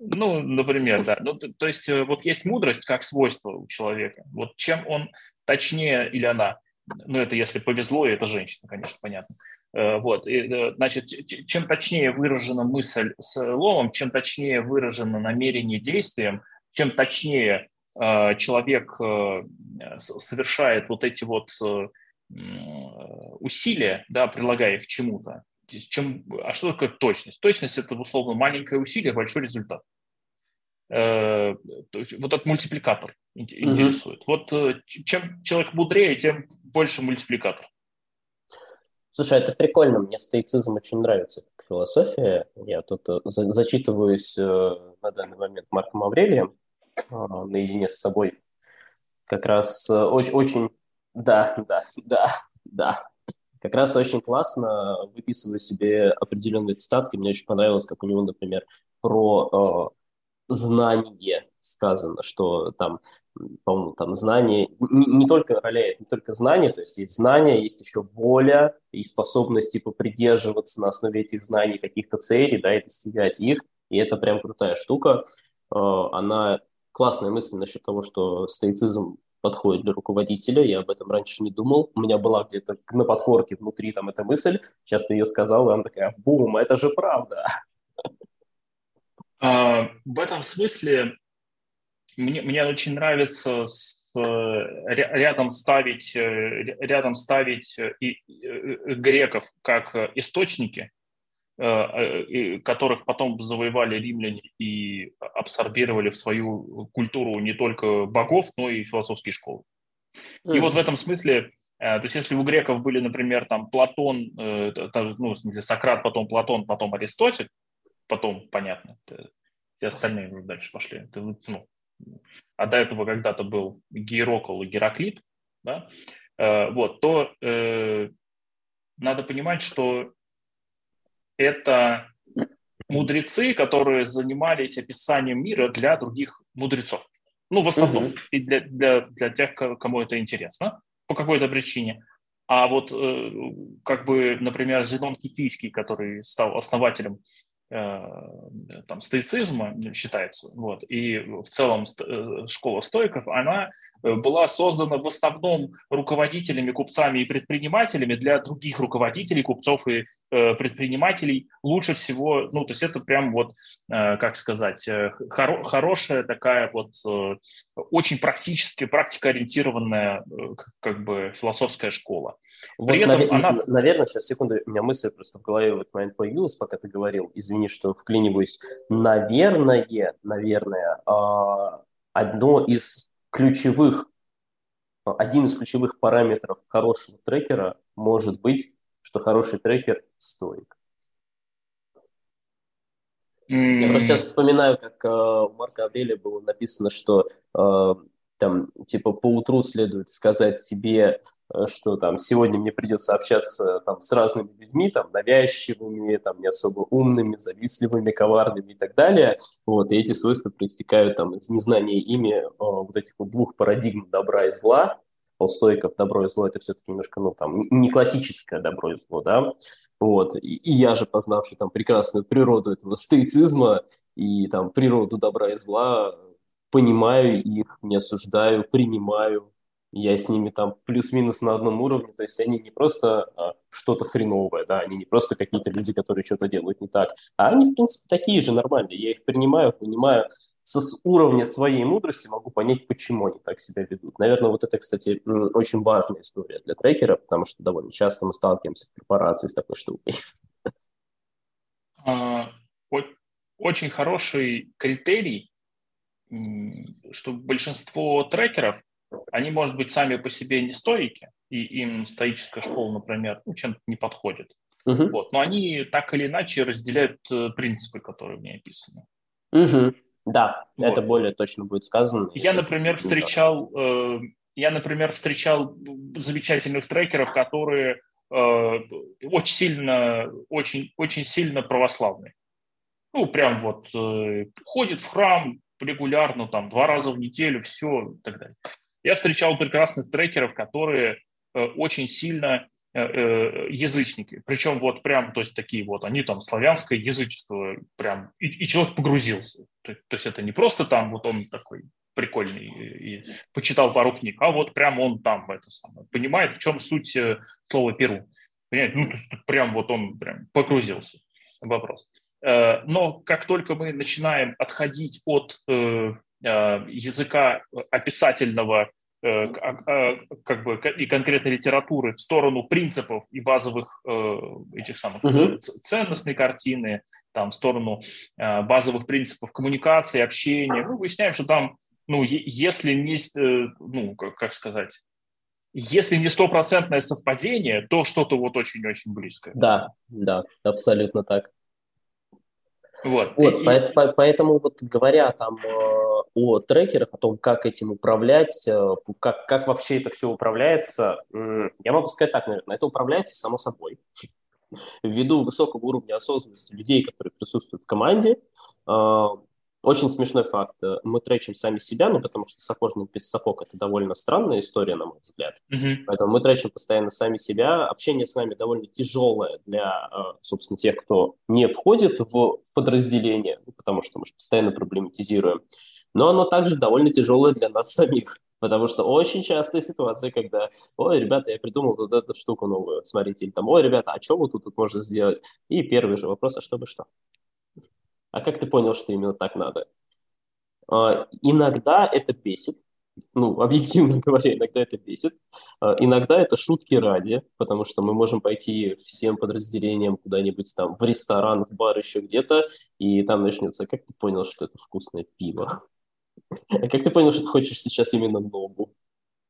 Ну, например, да. Ну, то, то есть э, вот есть мудрость как свойство у человека. Вот чем он точнее или она, ну это если повезло, и это женщина, конечно, понятно. Э, вот, и, значит, чем точнее выражена мысль словом, чем точнее выражено намерение действием, чем точнее человек совершает вот эти вот усилия, да, прилагая их к чему-то. Чем, а что такое точность? Точность – это, условно, маленькое усилие, большой результат. Э, вот этот мультипликатор интересует. Угу. Вот э, чем человек мудрее, тем больше мультипликатор. Слушай, это прикольно. Мне стоицизм очень нравится как философия. Я тут э, зачитываюсь на данный момент Марком Аврелием наедине с собой. Как раз очень, очень да, да, да, да. Как раз очень классно выписываю себе определенные цитатки. Мне очень понравилось, как у него, например, про э, знание сказано, что там, по-моему, там знание, не, не только роляет, не только знание, то есть есть знание, есть еще воля и способность типа придерживаться на основе этих знаний каких-то целей, да, и достигать их. И это прям крутая штука. Э, она классная мысль насчет того, что стоицизм подходит для руководителя. Я об этом раньше не думал. У меня была где-то на подкорке внутри там эта мысль. Сейчас ты ее сказал, и она такая, бум, это же правда. А, в этом смысле мне, мне очень нравится с, рядом ставить, рядом ставить и, и, греков как источники, Э, которых потом завоевали римляне и абсорбировали в свою культуру не только богов, но и философские школы. И вот в этом смысле, э, то есть если у греков были, например, там Платон, э, ну, в смысле Сократ, потом Платон, потом Аристотель, потом, понятно, все остальные уже дальше пошли. Ну, а до этого когда-то был Герокл и Гераклит, да, вот, то э, надо понимать, что это мудрецы, которые занимались описанием мира для других мудрецов. Ну, в основном, угу. и для, для, для тех, кому это интересно, по какой-то причине. А вот, э, как бы, например, Зенон Китийский, который стал основателем там, стоицизма считается, вот, и в целом школа стоиков, она была создана в основном руководителями, купцами и предпринимателями для других руководителей, купцов и предпринимателей лучше всего, ну, то есть это прям вот, как сказать, хоро- хорошая такая вот очень практически, практикоориентированная как бы философская школа. Вот, При этом нав... она... Наверное, сейчас, секунду, у меня мысль просто в голове в этот момент появилась, пока ты говорил. Извини, что вклиниваюсь. Наверное, наверное, а, одно из ключевых, один из ключевых параметров хорошего трекера может быть, что хороший трекер стоит. Mm. Я просто сейчас вспоминаю, как э, у Марка Аврелия было написано, что э, там, типа, по утру следует сказать себе что там сегодня мне придется общаться там с разными людьми, там навязчивыми, там не особо умными, завистливыми, коварными и так далее. Вот, и эти свойства проистекают там из незнания ими э, вот этих вот двух парадигм добра и зла. У стойков добро и зло это все-таки немножко, ну, там, не классическое добро и зло, да. Вот, и, и я же, познавший там прекрасную природу этого стоицизма и там природу добра и зла, понимаю их, не осуждаю, принимаю, я с ними там плюс-минус на одном уровне, то есть они не просто а, что-то хреновое, да, они не просто какие-то люди, которые что-то делают не так, а они, в принципе, такие же нормальные, я их принимаю, понимаю, со с уровня своей мудрости могу понять, почему они так себя ведут. Наверное, вот это, кстати, очень важная история для трекера, потому что довольно часто мы сталкиваемся в корпорации с такой штукой. А, очень хороший критерий, что большинство трекеров они, может быть, сами по себе не стоики, и им стоическая школа, например, ну, чем-то не подходит. Угу. Вот, но они так или иначе разделяют э, принципы, которые мне описаны. Угу. Да, вот. это более точно будет сказано. Я, например, встречал, э, я, например, встречал замечательных трекеров, которые э, очень сильно, очень, очень сильно православные. Ну, прям вот э, ходит в храм регулярно, там, два раза в неделю, все и так далее. Я встречал прекрасных трекеров, которые э, очень сильно э, э, язычники. Причем вот прям, то есть такие вот, они там славянское язычество прям, и, и человек погрузился. То, то есть это не просто там вот он такой прикольный и, и почитал пару книг, а вот прям он там это самое, понимает, в чем суть слова Перу. Понимаете? Ну, то есть прям вот он прям погрузился вопрос. Но как только мы начинаем отходить от языка описательного Э, как бы и конкретной литературы в сторону принципов и базовых э, этих самых угу. ценностной картины, там в сторону э, базовых принципов коммуникации, общения. Мы выясняем, что там, ну, если не, ну, как сказать, если не стопроцентное совпадение, то что-то вот очень-очень близкое. Да, да, абсолютно так. Вот. вот и... по, по, поэтому вот говоря там о трекерах, о том, как этим управлять, э, как, как вообще это все управляется, я могу сказать так, наверное, это управляется само собой. Ввиду высокого уровня осознанности людей, которые присутствуют в команде, э, очень смешной факт. Э, мы тречим сами себя, ну, потому что сапожник без сапог – это довольно странная история, на мой взгляд. Mm-hmm. Поэтому мы тречим постоянно сами себя. Общение с нами довольно тяжелое для, собственно, тех, кто не входит в подразделение, потому что мы же постоянно проблематизируем но оно также довольно тяжелое для нас самих. Потому что очень частая ситуация, когда, ой, ребята, я придумал вот эту штуку новую, смотрите, или там, ой, ребята, а что вот тут, тут можно сделать? И первый же вопрос, а чтобы что? А как ты понял, что именно так надо? А, иногда это бесит, ну, объективно говоря, иногда это бесит. А, иногда это шутки ради, потому что мы можем пойти всем подразделениям куда-нибудь там в ресторан, в бар, еще где-то, и там начнется, как ты понял, что это вкусное пиво? А как ты понял, что ты хочешь сейчас именно ногу?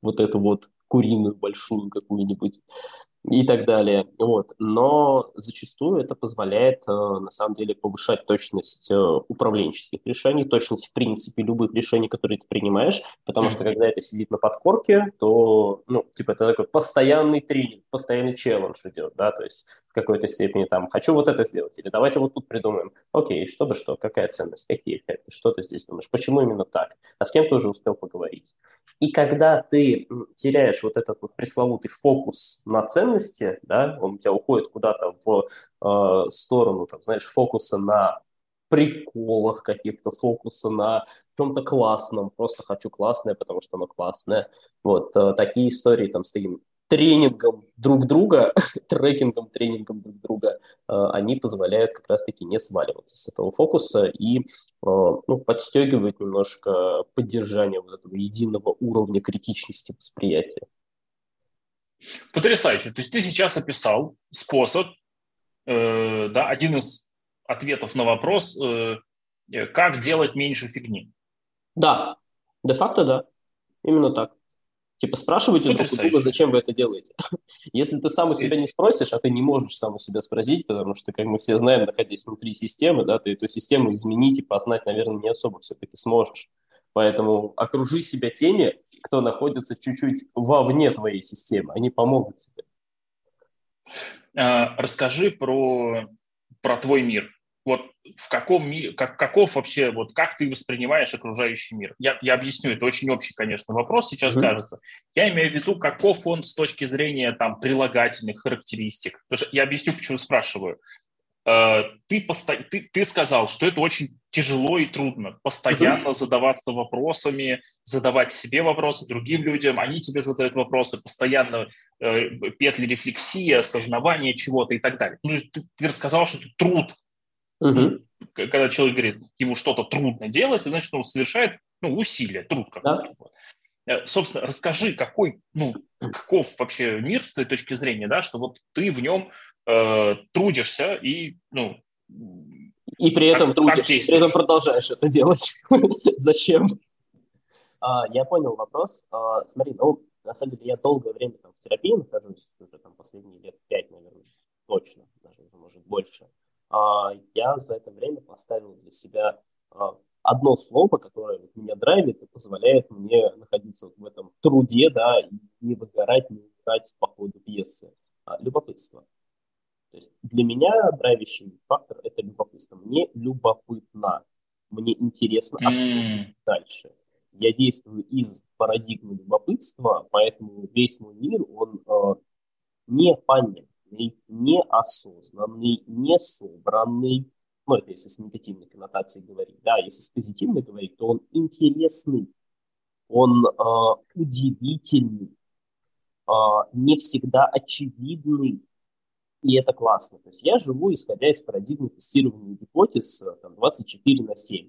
Вот эту вот куриную большую какую-нибудь и так далее. Вот. Но зачастую это позволяет, э, на самом деле, повышать точность э, управленческих решений, точность, в принципе, любых решений, которые ты принимаешь, потому что когда это сидит на подкорке, то, ну, типа, это такой постоянный тренинг, постоянный челлендж идет, да, то есть в какой-то степени там, хочу вот это сделать, или давайте вот тут придумаем, окей, что бы что, какая ценность, какие эффекты, что ты здесь думаешь, почему именно так, а с кем ты уже успел поговорить? И когда ты теряешь вот этот вот пресловутый фокус на ценности, да, он у тебя уходит куда-то в э, сторону, там, знаешь, фокуса на приколах каких-то, фокуса на чем-то классном, просто хочу классное, потому что оно классное. Вот э, такие истории там с таким тренингом друг друга, трекингом, тренингом друг друга, э, они позволяют как раз-таки не сваливаться с этого фокуса и э, ну, подстегивать немножко поддержание вот этого единого уровня критичности восприятия. Потрясающе. То есть ты сейчас описал способ, э, да, один из ответов на вопрос, э, как делать меньше фигни. Да, де-факто да. Именно так. Типа спрашивайте друг у друга, зачем вы это делаете. Если ты сам у себя не спросишь, а ты не можешь сам у себя спросить, потому что, как мы все знаем, находясь внутри системы, да, ты эту систему изменить и познать, наверное, не особо все-таки сможешь. Поэтому окружи себя теми, кто находится чуть-чуть вовне твоей системы, они помогут тебе. А, расскажи про, про твой мир вот в каком мире, как, каков вообще, вот как ты воспринимаешь окружающий мир? Я, я объясню, это очень общий, конечно, вопрос сейчас mm-hmm. кажется. Я имею в виду, каков он с точки зрения там прилагательных характеристик. Потому что я объясню, почему спрашиваю. Э, ты, посто... ты, ты сказал, что это очень тяжело и трудно. Постоянно mm-hmm. задаваться вопросами, задавать себе вопросы, другим людям, они тебе задают вопросы, постоянно э, петли рефлексии, осознавание чего-то и так далее. Ну, ты, ты рассказал, что это труд, Угу. Когда человек говорит, ему что-то трудно делать, значит, он совершает ну, усилия, труд какой-то. Да. Э, собственно, расскажи, какой, ну, каков вообще мир с твоей точки зрения, да, что вот ты в нем э, трудишься и, ну, и при этом так, трудишься, при этом продолжаешь это делать. Зачем? А, я понял вопрос. А, смотри, ну, на самом деле, я долгое время там, в терапии нахожусь, уже там последние лет пять, наверное, точно, даже, может, больше. А, я за это время поставил для себя а, одно слово, которое меня драйвит и позволяет мне находиться в этом труде, да, и не выгорать, не играть по ходу пьесы. А, любопытство. То есть для меня драйвящий фактор – это любопытство. Мне любопытно, мне интересно, а что дальше. Я действую из парадигмы любопытства, поэтому весь мой мир, он э, не понят неосознанный, несобранный, ну, это если с негативной коннотацией говорить, да, если с позитивной говорить, то он интересный, он э, удивительный, э, не всегда очевидный, и это классно. То есть я живу, исходя из парадигмы тестирования гипотез там, 24 на 7.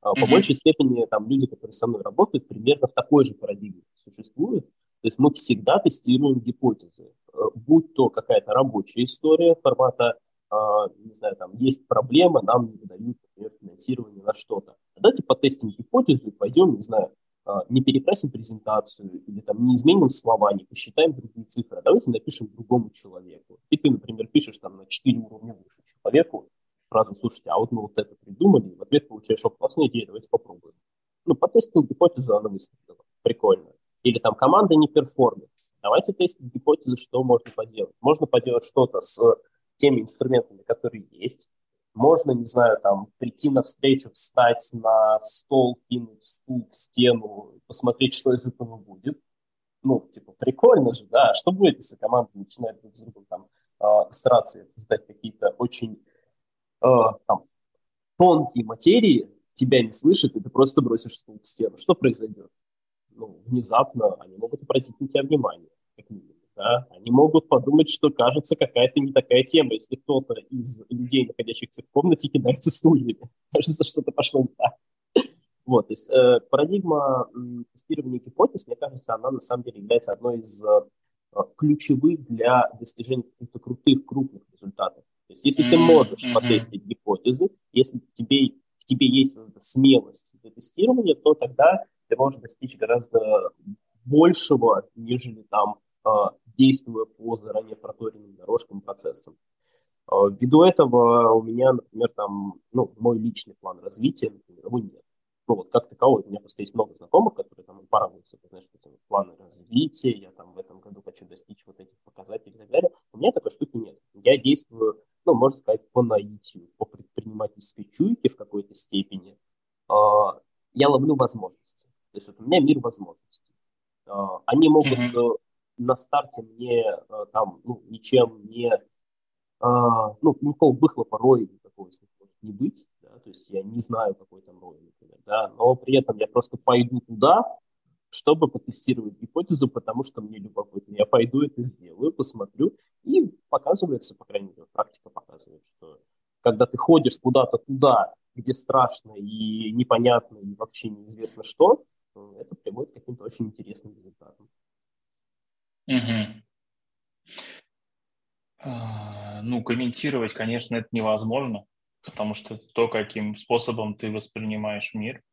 По mm-hmm. большей степени там люди, которые со мной работают, примерно в такой же парадигме существуют. То есть мы всегда тестируем гипотезы, э, будь то какая-то рабочая история формата, а, не знаю, там есть проблема, нам не выдают, например, финансирование на что-то. Давайте потестим гипотезу и пойдем, не знаю, а, не перекрасим презентацию или там не изменим слова, не посчитаем другие цифры, а давайте напишем другому человеку. И ты, например, пишешь там на 4 уровня выше человеку, сразу, слушайте, а вот мы вот это придумали, и в ответ получаешь, о, классная идея, давайте попробуем. Ну, потестил гипотезу, она выстрелила. Прикольно. Или там команда не перформит. Давайте тестить гипотезы, что можно поделать. Можно поделать что-то с теми инструментами, которые есть. Можно, не знаю, там, прийти на встречу, встать на стол, кинуть стул в стену, посмотреть, что из этого будет. Ну, типа, прикольно же, да. Что будет, если команда начинает друг с другом там э, сраться и обсуждать какие-то очень э, там, тонкие материи, тебя не слышит, и ты просто бросишь стул в стену. Что произойдет? ну, внезапно они могут обратить на тебя внимание, как минимум. Да? Они могут подумать, что кажется какая-то не такая тема, если кто-то из людей, находящихся в комнате, кидается стульями. Кажется, что-то пошло не так. Вот, то есть э, парадигма э, тестирования гипотез, мне кажется, она на самом деле является одной из э, ключевых для достижения каких-то крутых, крупных результатов. То есть если mm-hmm. ты можешь mm-hmm. потестить гипотезы, если тебе, в тебе есть вот эта смелость для тестирования, то тогда ты можешь достичь гораздо большего, нежели там а, действуя по заранее проторенным дорожкам, процессам. А, ввиду этого у меня, например, там, ну, мой личный план развития, например, его нет. Ну, вот как таковой, у меня просто есть много знакомых, которые там порадуются, ты знаешь, что планы развития, я там в этом году хочу достичь вот этих показателей и так далее. У меня такой штуки нет. Я действую, ну, можно сказать, по наитию, по предпринимательской чуйке в какой-то степени. А, я ловлю возможности. То есть вот у меня мир возможностей. А, они могут mm-hmm. На старте мне там ну, ничем не... А, ну, никакого выхлопа роя никакого с может не быть. Да? То есть я не знаю, какой там рой, например. Да? Но при этом я просто пойду туда, чтобы потестировать гипотезу, потому что мне любопытно. Я пойду это сделаю, посмотрю, и показывается, по крайней мере, практика показывает, что когда ты ходишь куда-то туда, где страшно и непонятно, и вообще неизвестно что, это приводит к каким-то очень интересным результатам. Угу. ну, комментировать, конечно, это невозможно, потому что то, каким способом ты воспринимаешь мир –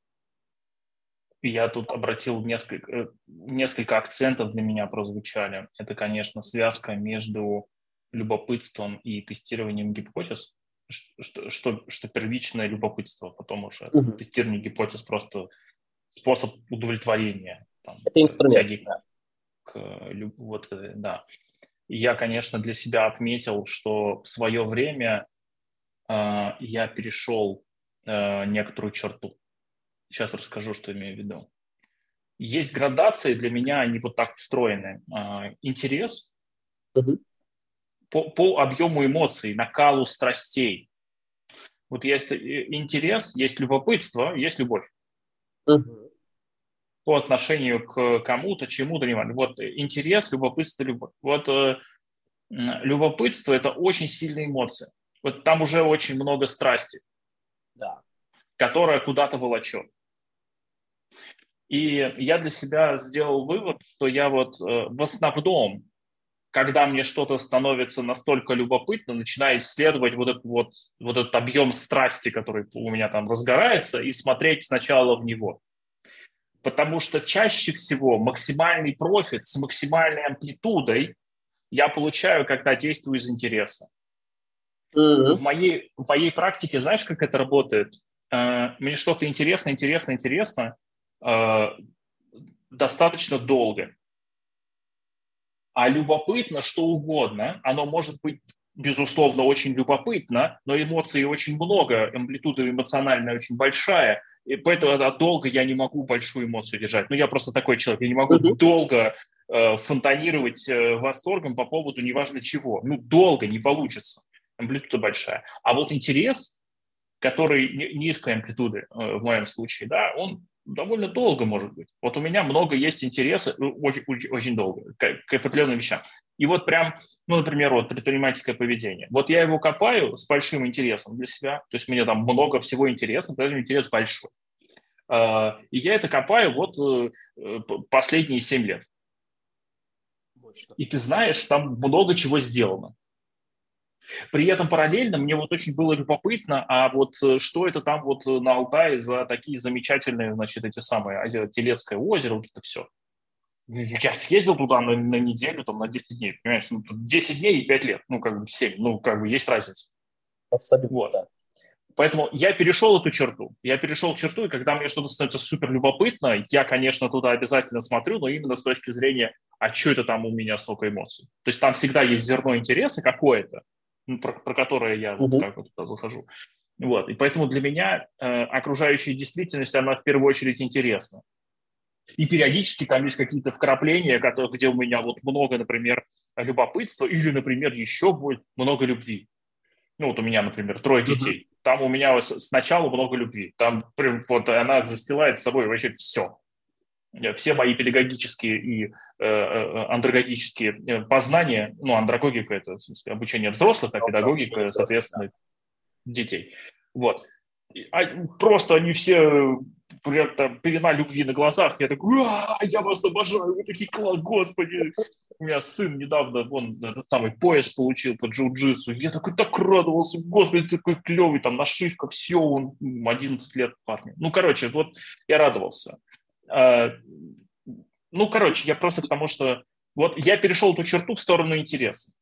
я тут обратил несколько, э, несколько акцентов для меня прозвучали. Это, конечно, связка между любопытством и тестированием гипотез, что, что, что первичное любопытство, потом уже угу. тестирование гипотез просто способ удовлетворения. Там, Это инструмент. Тяги да. К, вот, э, да. Я, конечно, для себя отметил, что в свое время э, я перешел э, некоторую черту. Сейчас расскажу, что имею в виду. Есть градации, для меня они вот так встроены. А, интерес угу. по, по объему эмоций, накалу страстей. Вот есть э, интерес, есть любопытство, есть любовь. Угу. По отношению к кому-то, чему-то, не важно. Вот интерес, любопытство, любовь. Вот э, любопытство – это очень сильные эмоции. Вот там уже очень много страсти, да. которая куда-то волочет. И я для себя сделал вывод, что я вот э, в основном, когда мне что-то становится настолько любопытно, начинаю исследовать вот этот, вот, вот этот объем страсти, который у меня там разгорается, и смотреть сначала в него. Потому что чаще всего максимальный профит с максимальной амплитудой я получаю, когда действую из интереса. Mm-hmm. В, моей, в моей практике, знаешь, как это работает? Э, мне что-то интересно, интересно, интересно – Э, достаточно долго. А любопытно что угодно, оно может быть, безусловно, очень любопытно, но эмоций очень много, амплитуда эмоциональная очень большая, и поэтому долго я не могу большую эмоцию держать. Ну, я просто такой человек, я не могу mm-hmm. долго э, фонтанировать э, восторгом по поводу неважно чего. Ну, долго не получится, амплитуда большая. А вот интерес, который низкой амплитуды э, в моем случае, да, он довольно долго может быть. Вот у меня много есть интереса, ну, очень, очень, очень долго, к, к определенным вещам. И вот прям, ну, например, вот предпринимательское поведение. Вот я его копаю с большим интересом для себя, то есть мне там много всего интересно, поэтому интерес большой. А, и я это копаю вот э, последние 7 лет. И ты знаешь, там много чего сделано. При этом параллельно мне вот очень было любопытно, а вот э, что это там вот э, на Алтае за такие замечательные, значит, эти самые, Телецкое озеро, вот это все. Я съездил туда на, на неделю, там, на 10 дней, понимаешь, ну, 10 дней и 5 лет, ну, как бы 7, ну, как бы есть разница. Абсолютно, вот. да. Поэтому я перешел эту черту. Я перешел черту, и когда мне что-то становится супер любопытно, я, конечно, туда обязательно смотрю, но именно с точки зрения, а что это там у меня столько эмоций. То есть там всегда есть зерно интереса какое-то, ну, про, про которое я угу. как вот туда захожу. Вот. И поэтому для меня э, окружающая действительность, она в первую очередь интересна. И периодически там есть какие-то вкрапления, которые, где у меня вот много, например, любопытства или, например, еще будет много любви. Ну вот у меня, например, трое детей. Uh-huh. Там у меня сначала много любви. Там вот она застилает с собой вообще все. Э, все мои педагогические и андрогогические э, познания, ну, андрогогика – это, в смысле, обучение взрослых, а педагогика, соответственно, детей. Вот. А просто они все там пелена любви на глазах. Я такой, я вас обожаю, вы такие господи. У меня сын недавно, вон, этот самый пояс получил по джиу-джитсу. Я такой так радовался, господи, такой клевый, там нашивка, все, он 11 лет парню. Ну, короче, вот я радовался. Ну, короче, я просто потому что вот я перешел эту черту в сторону интереса.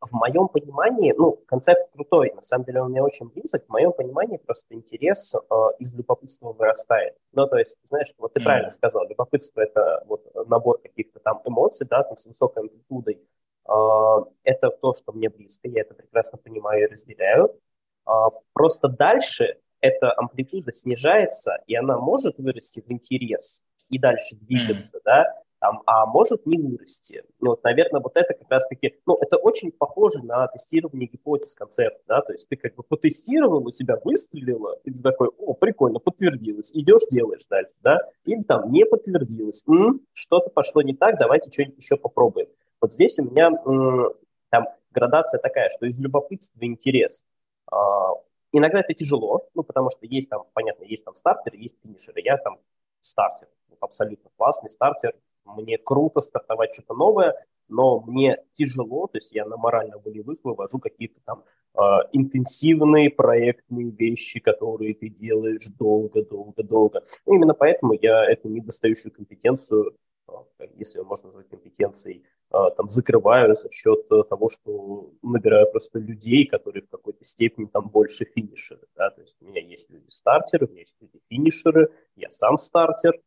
В моем понимании, ну, концепт крутой, на самом деле он мне очень близок, в моем понимании просто интерес э, из любопытства вырастает. Ну, то есть, знаешь, вот ты mm. правильно сказал, любопытство – это вот набор каких-то там эмоций, да, там с высокой амплитудой. Э, это то, что мне близко, я это прекрасно понимаю и разделяю. Э, просто дальше эта амплитуда снижается, и она может вырасти в интерес, и дальше двигаться, mm. да, там, а может не вырасти. Ну, вот, наверное, вот это как раз-таки, ну, это очень похоже на тестирование гипотез концепта, да, то есть ты как бы потестировал, у тебя выстрелило, и ты такой, о, прикольно, подтвердилось, идешь, делаешь дальше, да, или там не подтвердилось, м-м, что-то пошло не так, давайте что-нибудь еще попробуем. Вот здесь у меня м- там градация такая, что из любопытства интерес. А, иногда это тяжело, ну, потому что есть там, понятно, есть там стартеры, есть финишеры. Я там стартер, абсолютно классный стартер, мне круто стартовать что-то новое, но мне тяжело, то есть я на морально-волевых вывожу какие-то там э, интенсивные проектные вещи, которые ты делаешь долго-долго-долго. Ну, именно поэтому я эту недостающую компетенцию, э, если ее можно назвать компетенцией, э, там закрываю за счет того, что набираю просто людей, которые в какой-то степени там больше финишеры. Да? То есть у меня есть люди-стартеры, у меня есть люди-финишеры, я сам стартер,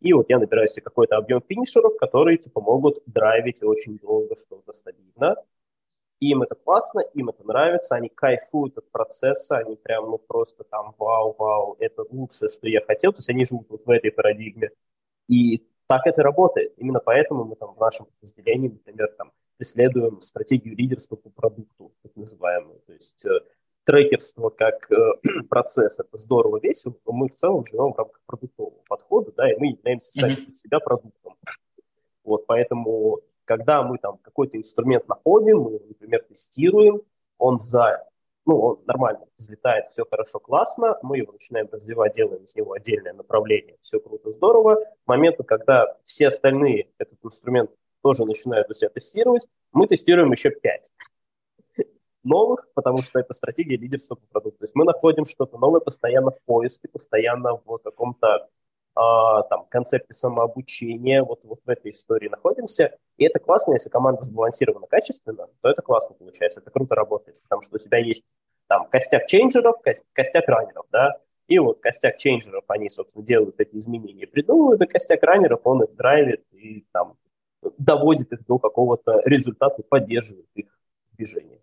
и вот я набираю себе какой-то объем финишеров, которые типа могут драйвить очень долго что-то стабильно. Им это классно, им это нравится, они кайфуют от процесса, они прям, ну, просто там, вау, вау, это лучшее, что я хотел. То есть они живут вот в этой парадигме. И так это работает. Именно поэтому мы там в нашем подразделении, например, там преследуем стратегию лидерства по продукту, так называемую. То есть э, трекерство как э, процесс, это здорово, весело, но мы в целом живем в рамках продуктового подхода, да, и мы являемся сами для себя продуктом. Вот, поэтому, когда мы там какой-то инструмент находим, мы, например, тестируем, он за, ну, он нормально взлетает, все хорошо, классно, мы его начинаем развивать, делаем из него отдельное направление, все круто, здорово. К моменту, когда все остальные этот инструмент тоже начинают у себя тестировать, мы тестируем еще пять новых, потому что это стратегия лидерства по продукту. То есть мы находим что-то новое постоянно в поиске, постоянно в каком-то а, там, концепте самообучения, вот, вот в этой истории находимся. И это классно, если команда сбалансирована качественно, то это классно получается, это круто работает, потому что у тебя есть там костяк чейнджеров, костяк раннеров, да, и вот костяк чейнджеров, они, собственно, делают эти изменения, придумывают, и костяк раннеров, он их драйвит и там доводит их до какого-то результата, поддерживает их движение.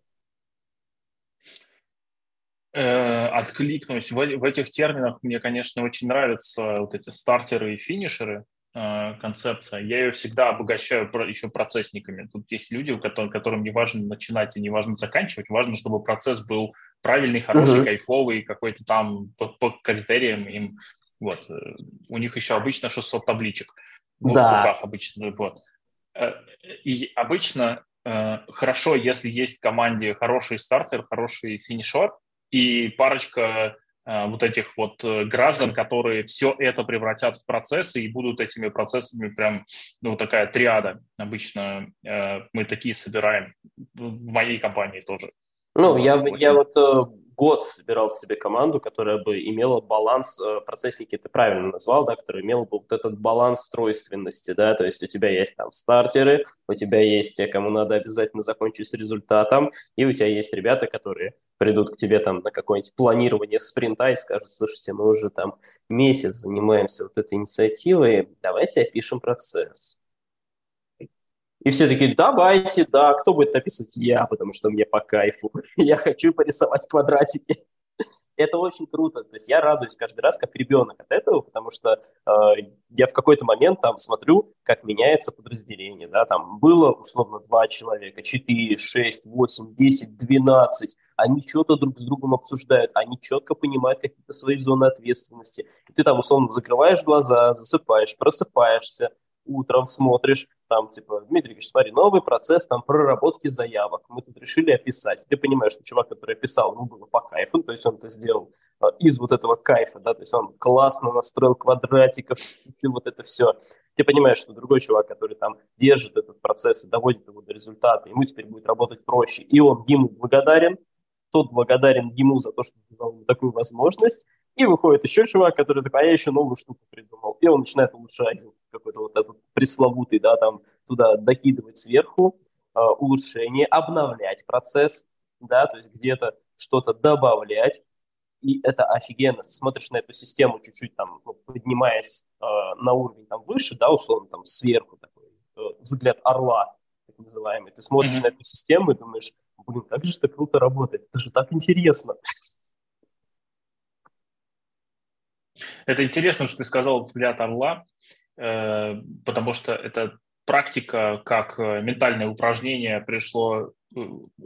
Э, откликнусь. В, в этих терминах мне, конечно, очень нравятся вот эти стартеры и финишеры э, концепция. Я ее всегда обогащаю про, еще процессниками. Тут есть люди, у которых, которым не важно начинать и не важно заканчивать, важно, чтобы процесс был правильный, хороший, uh-huh. кайфовый, какой-то там по, по критериям им. Вот. Э, у них еще обычно 600 табличек в да. руках обычно. Вот. Э, и обычно хорошо, если есть в команде хороший стартер, хороший финишер, и парочка э, вот этих вот э, граждан, которые все это превратят в процессы и будут этими процессами прям, ну, такая триада. Обычно э, мы такие собираем в моей компании тоже. Ну, я, я вот год собирал себе команду, которая бы имела баланс, э, процессники ты правильно назвал, да, который имел бы вот этот баланс стройственности, да, то есть у тебя есть там стартеры, у тебя есть те, кому надо обязательно закончить с результатом, и у тебя есть ребята, которые придут к тебе там на какое-нибудь планирование спринта и скажут, слушайте, мы уже там месяц занимаемся вот этой инициативой, давайте опишем процесс. И все такие, давайте, да, кто будет описывать? Я, потому что мне по кайфу. Я хочу порисовать квадратики. Это очень круто. То есть я радуюсь каждый раз как ребенок от этого, потому что э, я в какой-то момент там смотрю, как меняется подразделение. Да? Там было условно два человека, четыре, шесть, восемь, десять, двенадцать. Они что-то друг с другом обсуждают, они четко понимают какие-то свои зоны ответственности. И ты там условно закрываешь глаза, засыпаешь, просыпаешься, утром смотришь, там, типа, Дмитрий смотри, новый процесс там проработки заявок. Мы тут решили описать. Ты понимаешь, что чувак, который описал, ему было по кайфу, то есть он это сделал а, из вот этого кайфа, да, то есть он классно настроил квадратиков, ты вот это все. Ты понимаешь, что другой чувак, который там держит этот процесс и доводит его до результата, ему теперь будет работать проще, и он ему благодарен, тот благодарен ему за то, что дал ему такую возможность, и выходит еще чувак, который такой, а я еще новую штуку придумал. И он начинает улучшать какой-то вот этот пресловутый, да, там туда докидывать сверху э, улучшение, обновлять процесс, да, то есть где-то что-то добавлять. И это офигенно. Ты смотришь на эту систему чуть-чуть там, ну, поднимаясь э, на уровень там выше, да, условно там сверху такой э, взгляд орла, так называемый. Ты смотришь mm-hmm. на эту систему и думаешь, блин, как же это круто работает, это же так интересно. Это интересно, что ты сказал взгляд орла. э, потому что это практика как э, ментальное упражнение пришло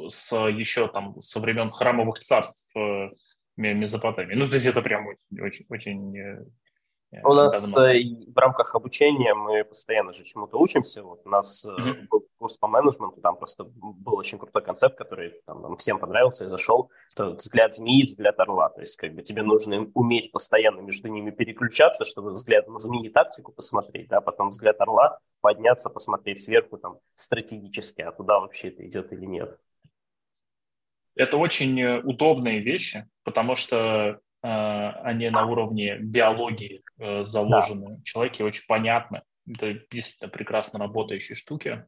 с еще там со времен храмовых царств Месопотамии. Ну, то есть это прям очень, очень у нас. Э, в рамках обучения мы постоянно же чему-то учимся. Вот у нас mm-hmm. был курс по менеджменту, там просто был очень крутой концепт, который там, нам всем понравился и зашел. Это взгляд змеи, взгляд орла. То есть как бы тебе нужно уметь постоянно между ними переключаться, чтобы взгляд на змеи тактику посмотреть, да, потом взгляд орла подняться, посмотреть сверху там стратегически, а туда вообще это идет или нет. Это очень э, удобные вещи, потому что Э, они на уровне биологии э, заложены. Да. Человеке очень понятно. Это действительно прекрасно работающие штуки.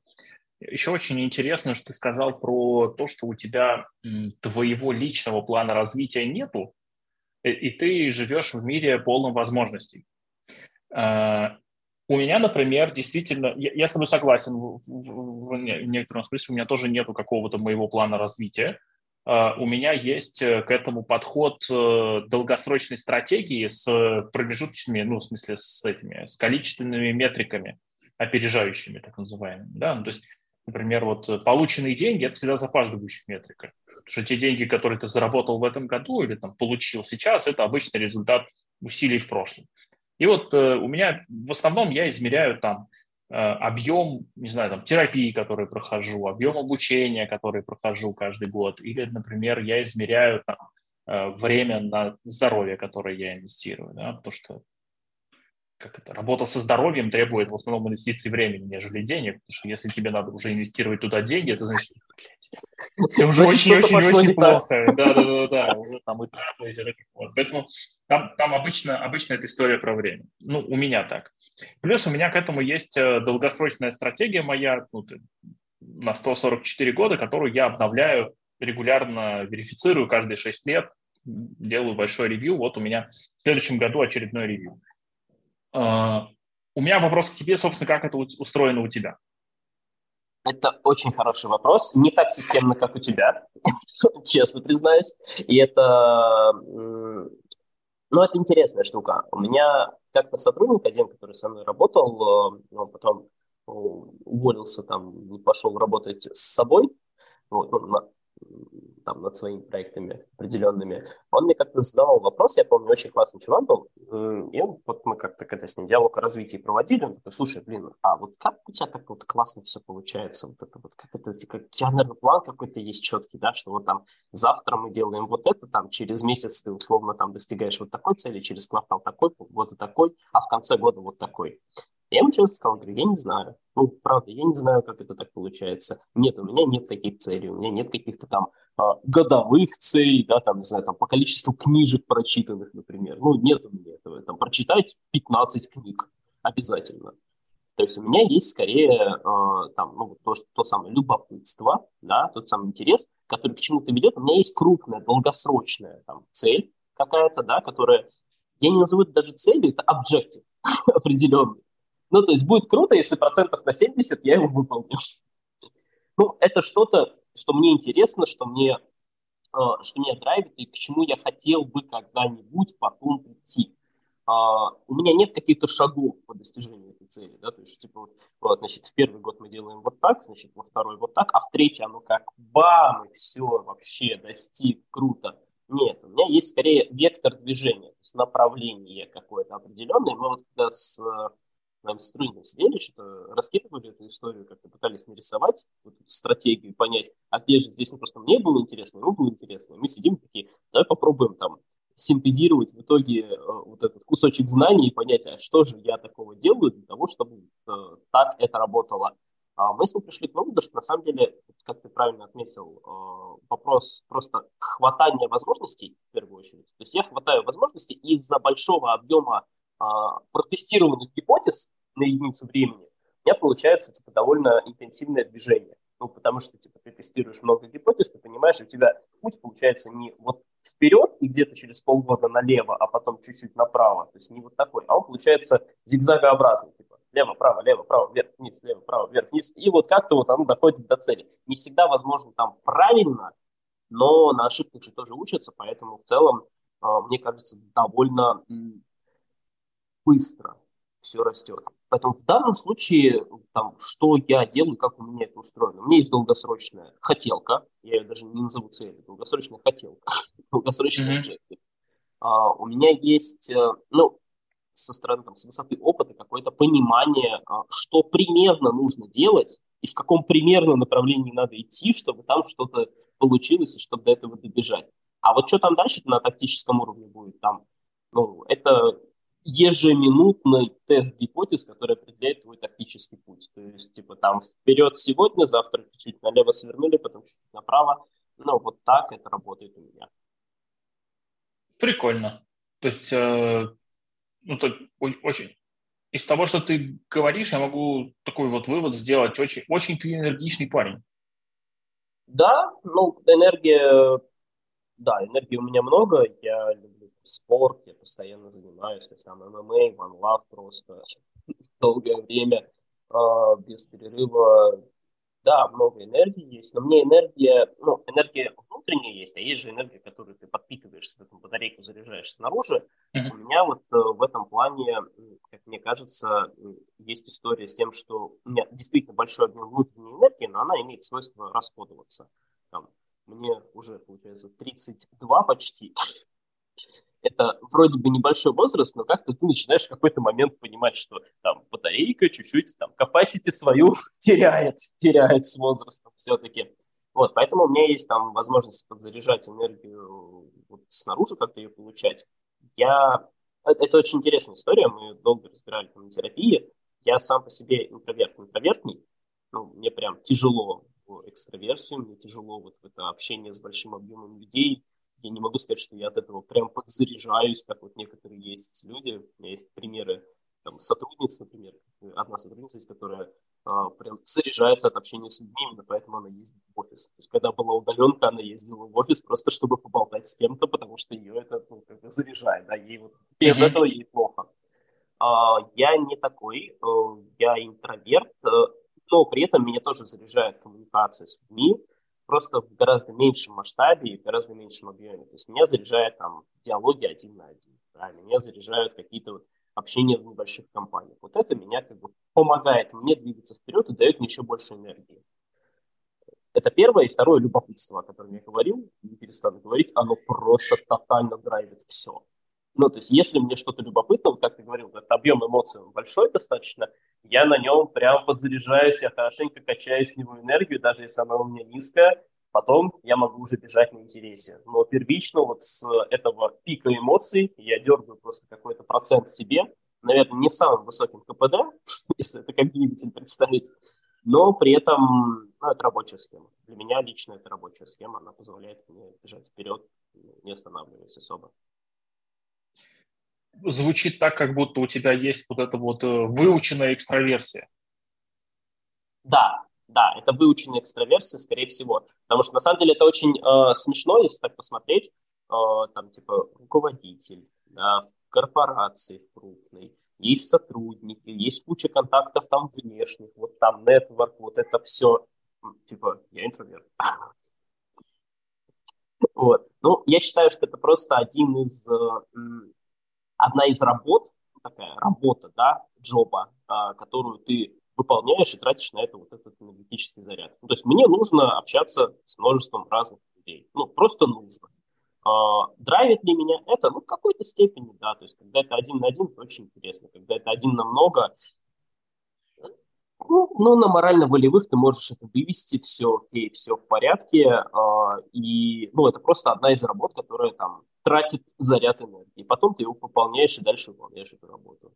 Еще очень интересно, что ты сказал про то, что у тебя твоего личного плана развития нету, и ты живешь в мире полном возможностей. Э, у меня, например, действительно, я, я с тобой согласен в, в, в некотором смысле, у меня тоже нету какого-то моего плана развития. А, у меня есть э, к этому подход э, долгосрочной стратегии с промежуточными, ну, в смысле, с этими, с количественными метриками, опережающими, так называемыми, да, ну, то есть, например, вот полученные деньги – это всегда запаздывающая метрика, потому что те деньги, которые ты заработал в этом году или там получил сейчас, это обычный результат усилий в прошлом. И вот э, у меня в основном я измеряю там Э, объем, не знаю, там, терапии, которые прохожу, объем обучения, который прохожу каждый год, или, например, я измеряю там, э, время на здоровье, которое я инвестирую, да, потому что как это, работа со здоровьем требует в основном инвестиций времени, нежели денег, потому что если тебе надо уже инвестировать туда деньги, это значит, блядь, это уже очень-очень-очень плохо. Да-да-да, уже там и Поэтому там, там обычно, обычно эта история про время. Ну, у меня так. Плюс у меня к этому есть э, долгосрочная стратегия моя ну, на 144 года, которую я обновляю регулярно, верифицирую каждые 6 лет, делаю большой ревью. Вот у меня в следующем году очередной ревью. А, у меня вопрос к тебе, собственно, как это устроено у тебя? Это очень хороший вопрос. Не так системно, как у тебя, честно признаюсь. И это, ну, это интересная штука. У меня как-то сотрудник один, который со мной работал, э, он потом уволился там, не пошел работать с собой, вот, ну, там, над своими проектами определенными, он мне как-то задавал вопрос, я помню, очень классный чувак был, и вот мы как-то когда с ним диалог о развитии проводили, он такой, слушай, блин, а вот как у тебя так вот классно все получается, вот это вот, как это, как, у тебя, наверное, план какой-то есть четкий, да, что вот там завтра мы делаем вот это, там через месяц ты условно там достигаешь вот такой цели, через квартал такой, вот и такой, а в конце года вот такой. Я ему честно сказал, говорю, я не знаю. Ну, правда, я не знаю, как это так получается. Нет, у меня нет таких целей, у меня нет каких-то там годовых целей, да, там, не знаю, там, по количеству книжек прочитанных, например. Ну, нет у меня этого. Там, прочитать 15 книг обязательно. То есть у меня есть скорее э, там, ну, то, что, то самое любопытство, да, тот самый интерес, который к чему-то ведет. У меня есть крупная, долгосрочная там, цель какая-то, да, которая, я не назову это даже целью, это объектив определенный. Ну, то есть будет круто, если процентов на 70 я его выполню. Ну, это что-то, что мне интересно, что мне, э, что меня драйвит и к чему я хотел бы когда-нибудь потом прийти. Uh, у меня нет каких-то шагов по достижению этой цели, да, то есть, типа, вот, вот, значит, в первый год мы делаем вот так, значит, во второй вот так, а в третий оно как бам, и все, вообще достиг, круто. Нет, у меня есть скорее вектор движения, то есть направление какое-то определенное. Мы вот когда с нам с сотрудниками сидели, что-то раскидывали эту историю, как-то пытались нарисовать вот эту стратегию, понять, а где же здесь ну, просто мне было интересно, ему было интересно. Мы сидим такие, давай попробуем там синтезировать в итоге э, вот этот кусочек знаний и понять, а что же я такого делаю для того, чтобы э, так это работало. А мы с ним пришли к выводу, что на самом деле, как ты правильно отметил, э, вопрос просто хватания возможностей в первую очередь. То есть я хватаю возможности из-за большого объема а, протестированных гипотез на единицу времени, у меня получается типа, довольно интенсивное движение. Ну, потому что типа, ты тестируешь много гипотез, ты понимаешь, у тебя путь получается не вот вперед и где-то через полгода налево, а потом чуть-чуть направо. То есть не вот такой, а он получается зигзагообразный. Типа лево, право, лево, право, вверх, вниз, лево, право, вверх, вниз. И вот как-то вот оно доходит до цели. Не всегда возможно там правильно, но на ошибках же тоже учатся, поэтому в целом, а, мне кажется, довольно быстро все растет. Поэтому в данном случае, там, что я делаю, как у меня это устроено. У меня есть долгосрочная хотелка, я ее даже не назову целью, долгосрочная хотелка, долгосрочный mm-hmm. А, у меня есть, э, ну, со стороны, там, с высоты опыта какое-то понимание, а, что примерно нужно делать и в каком примерно направлении надо идти, чтобы там что-то получилось и чтобы до этого добежать. А вот что там дальше на тактическом уровне будет, там, ну, это ежеминутный тест гипотез, который определяет твой тактический путь. То есть, типа, там, вперед сегодня, завтра чуть-чуть налево свернули, потом чуть-чуть направо. Ну, вот так это работает у меня. Прикольно. То есть, э, ну, то, очень... Из того, что ты говоришь, я могу такой вот вывод сделать. Очень, очень ты энергичный парень. Да, ну, энергия... Да, энергии у меня много. Я люблю спорт, я постоянно занимаюсь. То есть там ММА, One Love просто долгое время э, без перерыва да, много энергии есть, но мне энергия, ну, энергия внутренняя есть, а есть же энергия, которую ты подпитываешь, с эту батарейку заряжаешь снаружи. Uh-huh. У меня вот э, в этом плане, как мне кажется, есть история с тем, что у меня действительно большой объем внутренней энергии, но она имеет свойство расходоваться. Там, мне уже, получается, 32 почти, это вроде бы небольшой возраст, но как-то ты начинаешь в какой-то момент понимать, что там батарейка чуть-чуть, там, capacity свою теряет, теряет с возрастом все-таки. Вот, поэтому у меня есть там возможность подзаряжать энергию вот снаружи, как-то ее получать. Я... Э, это очень интересная история, мы долго разбирали там на терапии. Я сам по себе интроверт, интровертный. Ну, мне прям тяжело экстраверсию, мне тяжело вот это общение с большим объемом людей, я не могу сказать, что я от этого прям подзаряжаюсь, как вот некоторые есть люди. У меня есть примеры там, сотрудниц, например, одна сотрудница есть, которая а, прям заряжается от общения с людьми, именно поэтому она ездит в офис. То есть, когда была удаленка, она ездила в офис просто, чтобы поболтать с кем-то, потому что ее это ну, как бы заряжает, да, ей вот без mm-hmm. этого ей плохо. А, я не такой, э, я интроверт, э, но при этом меня тоже заряжает коммуникация с людьми, просто в гораздо меньшем масштабе и в гораздо меньшем объеме. То есть меня заряжает там диалоги один на один, да, меня заряжают какие-то вот общения в небольших компаниях. Вот это меня как бы помогает мне двигаться вперед и дает мне еще больше энергии. Это первое. И второе, любопытство, о котором я говорил, не перестану говорить, оно просто тотально драйвит все. Ну, то есть, если мне что-то любопытно, вот как ты говорил, этот объем эмоций большой достаточно, я на нем прям подзаряжаюсь, я хорошенько качаю с него энергию, даже если она у меня низкая, потом я могу уже бежать на интересе. Но первично вот с этого пика эмоций я дергаю просто какой-то процент себе, наверное, не самым высоким КПД, если это как двигатель представить, но при этом ну, это рабочая схема. Для меня лично это рабочая схема, она позволяет мне бежать вперед, не останавливаясь особо звучит так, как будто у тебя есть вот эта вот э, выученная экстраверсия. Да, да, это выученная экстраверсия, скорее всего. Потому что на самом деле это очень э, смешно, если так посмотреть. Э, там типа руководитель да, в корпорации крупной, есть сотрудники, есть куча контактов там внешних, вот там нетворк, вот это все. Типа, я интроверт. Вот. Ну, я считаю, что это просто один из э, одна из работ, такая работа, да, джоба, а, которую ты выполняешь и тратишь на это вот этот энергетический заряд. Ну, то есть мне нужно общаться с множеством разных людей. Ну, просто нужно. А, драйвит ли меня это? Ну, в какой-то степени, да. То есть, когда это один на один, это очень интересно. Когда это один на много, ну, ну, на морально-волевых ты можешь это вывести, все окей, все в порядке. Э, и, ну, это просто одна из работ, которая там тратит заряд энергии. Потом ты его пополняешь и дальше выполняешь эту работу.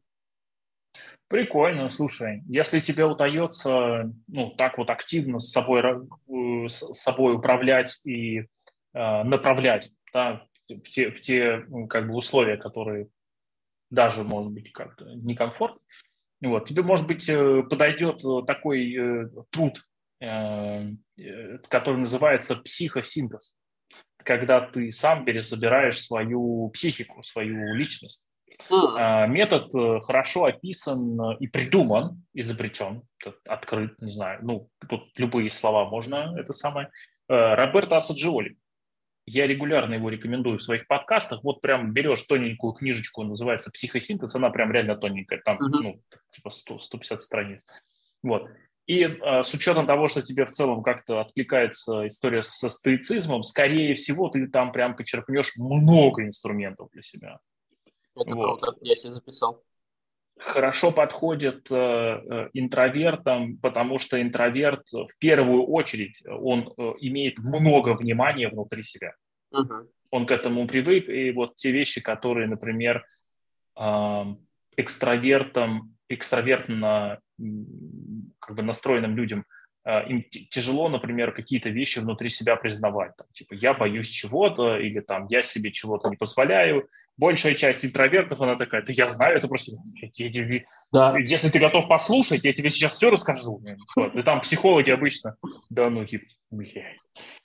Прикольно, слушай, если тебе удается ну, так вот активно с собой, э, с собой управлять и э, направлять да, в те, в те как бы условия, которые даже, может быть, как-то некомфортны, вот. Тебе, может быть, э, подойдет э, такой э, труд, который называется психосинтез, когда ты сам пересобираешь свою психику, свою личность. Mm. Метод хорошо описан и придуман, изобретен, открыт, не знаю, ну, тут любые слова можно, это самое, Роберто Асаджиоли. Я регулярно его рекомендую в своих подкастах. Вот прям берешь тоненькую книжечку, называется «Психосинтез», она прям реально тоненькая, там, uh-huh. ну, типа 100, 150 страниц. Вот. И э, с учетом того, что тебе в целом как-то откликается история со стоицизмом, скорее всего, ты там прям почерпнешь много инструментов для себя. Это вот. круто, я себе записал. Хорошо подходит э, э, интровертам, потому что интроверт в первую очередь, он э, имеет много внимания внутри себя. Uh-huh. Он к этому привык, и вот те вещи, которые, например, э, экстравертам, экстравертно как бы настроенным людям э, им тяжело, например, какие-то вещи внутри себя признавать. Там, типа, я боюсь чего-то, или там, я себе чего-то не позволяю. Большая часть интровертов, она такая, да я знаю, это просто... Да. Если ты готов послушать, я тебе сейчас все расскажу. Вот. И там психологи обычно, да ну, типа, блядь.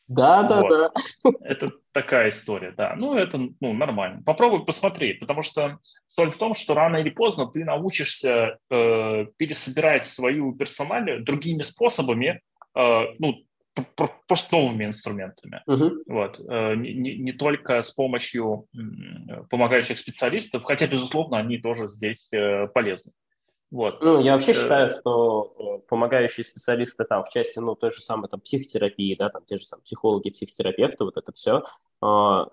Да, да, вот. да. Это такая история, да. Ну, это ну, нормально. Попробуй посмотреть, потому что соль в том, что рано или поздно ты научишься э, пересобирать свою персоналию другими способами, э, ну, просто новыми инструментами. Uh-huh. Вот. Э, не, не, только с помощью помогающих специалистов, хотя, безусловно, они тоже здесь э, полезны. Вот. Ну, я вообще э, считаю, что э, помогающие специалисты там в части, ну, той же самой там психотерапии, да, там те же самые психологи, психотерапевты, вот это все. А,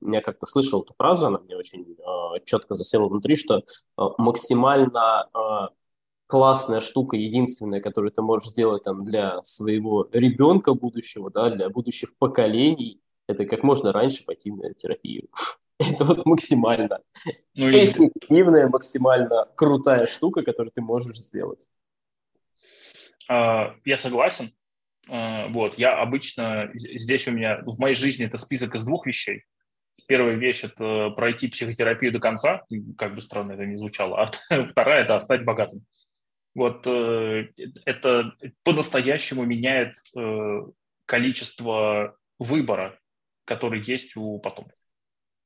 я как-то слышал эту фразу, она мне очень а, четко засела внутри, что а, максимально классная штука, единственная, которую ты можешь сделать там для своего ребенка будущего, да, для будущих поколений, это как можно раньше пойти на терапию. Это вот максимально ну, эффективная, максимально крутая штука, которую ты можешь сделать. А, я согласен. А, вот, я обычно, здесь у меня, в моей жизни это список из двух вещей. Первая вещь – это пройти психотерапию до конца, как бы странно это ни звучало, а вторая – это стать богатым. Вот э, это по-настоящему меняет э, количество выбора, который есть у потомков.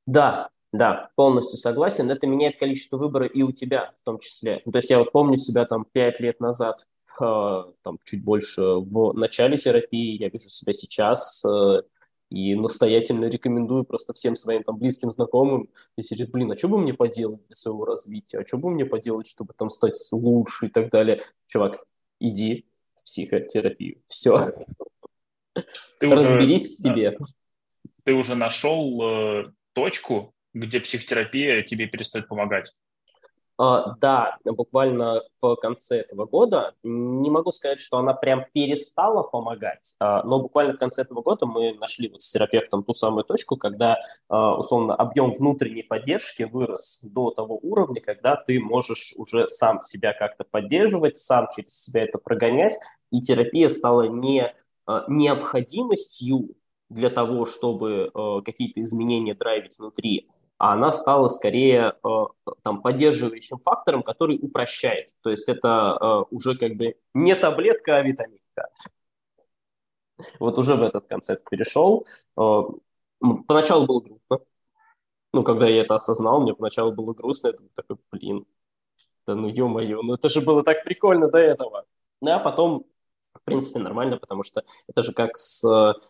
Да, да, полностью согласен. Это меняет количество выбора и у тебя в том числе. То есть я вот помню себя там пять лет назад, э, там чуть больше в начале терапии, я вижу себя сейчас э, и настоятельно рекомендую просто всем своим там близким знакомым, если говорит, блин, а что бы мне поделать для своего развития, а что бы мне поделать, чтобы там стать лучше и так далее. Чувак, иди в психотерапию. Все. Ты Разберись уже, в себе. Ты уже нашел э, точку, где психотерапия тебе перестает помогать? Uh, да, буквально в конце этого года. Не могу сказать, что она прям перестала помогать, uh, но буквально в конце этого года мы нашли вот с терапевтом ту самую точку, когда, uh, условно, объем внутренней поддержки вырос до того уровня, когда ты можешь уже сам себя как-то поддерживать, сам через себя это прогонять, и терапия стала не необходимостью для того, чтобы э, какие-то изменения драйвить внутри, а она стала скорее э, там, поддерживающим фактором, который упрощает. То есть это э, уже как бы не таблетка, а витаминка. Вот уже в этот концепт перешел. Э, поначалу было грустно. Ну, когда я это осознал, мне поначалу было грустно. Я такой, блин, да ну ё-моё, ну это же было так прикольно до этого. Ну, а потом в принципе, нормально, потому что это же как с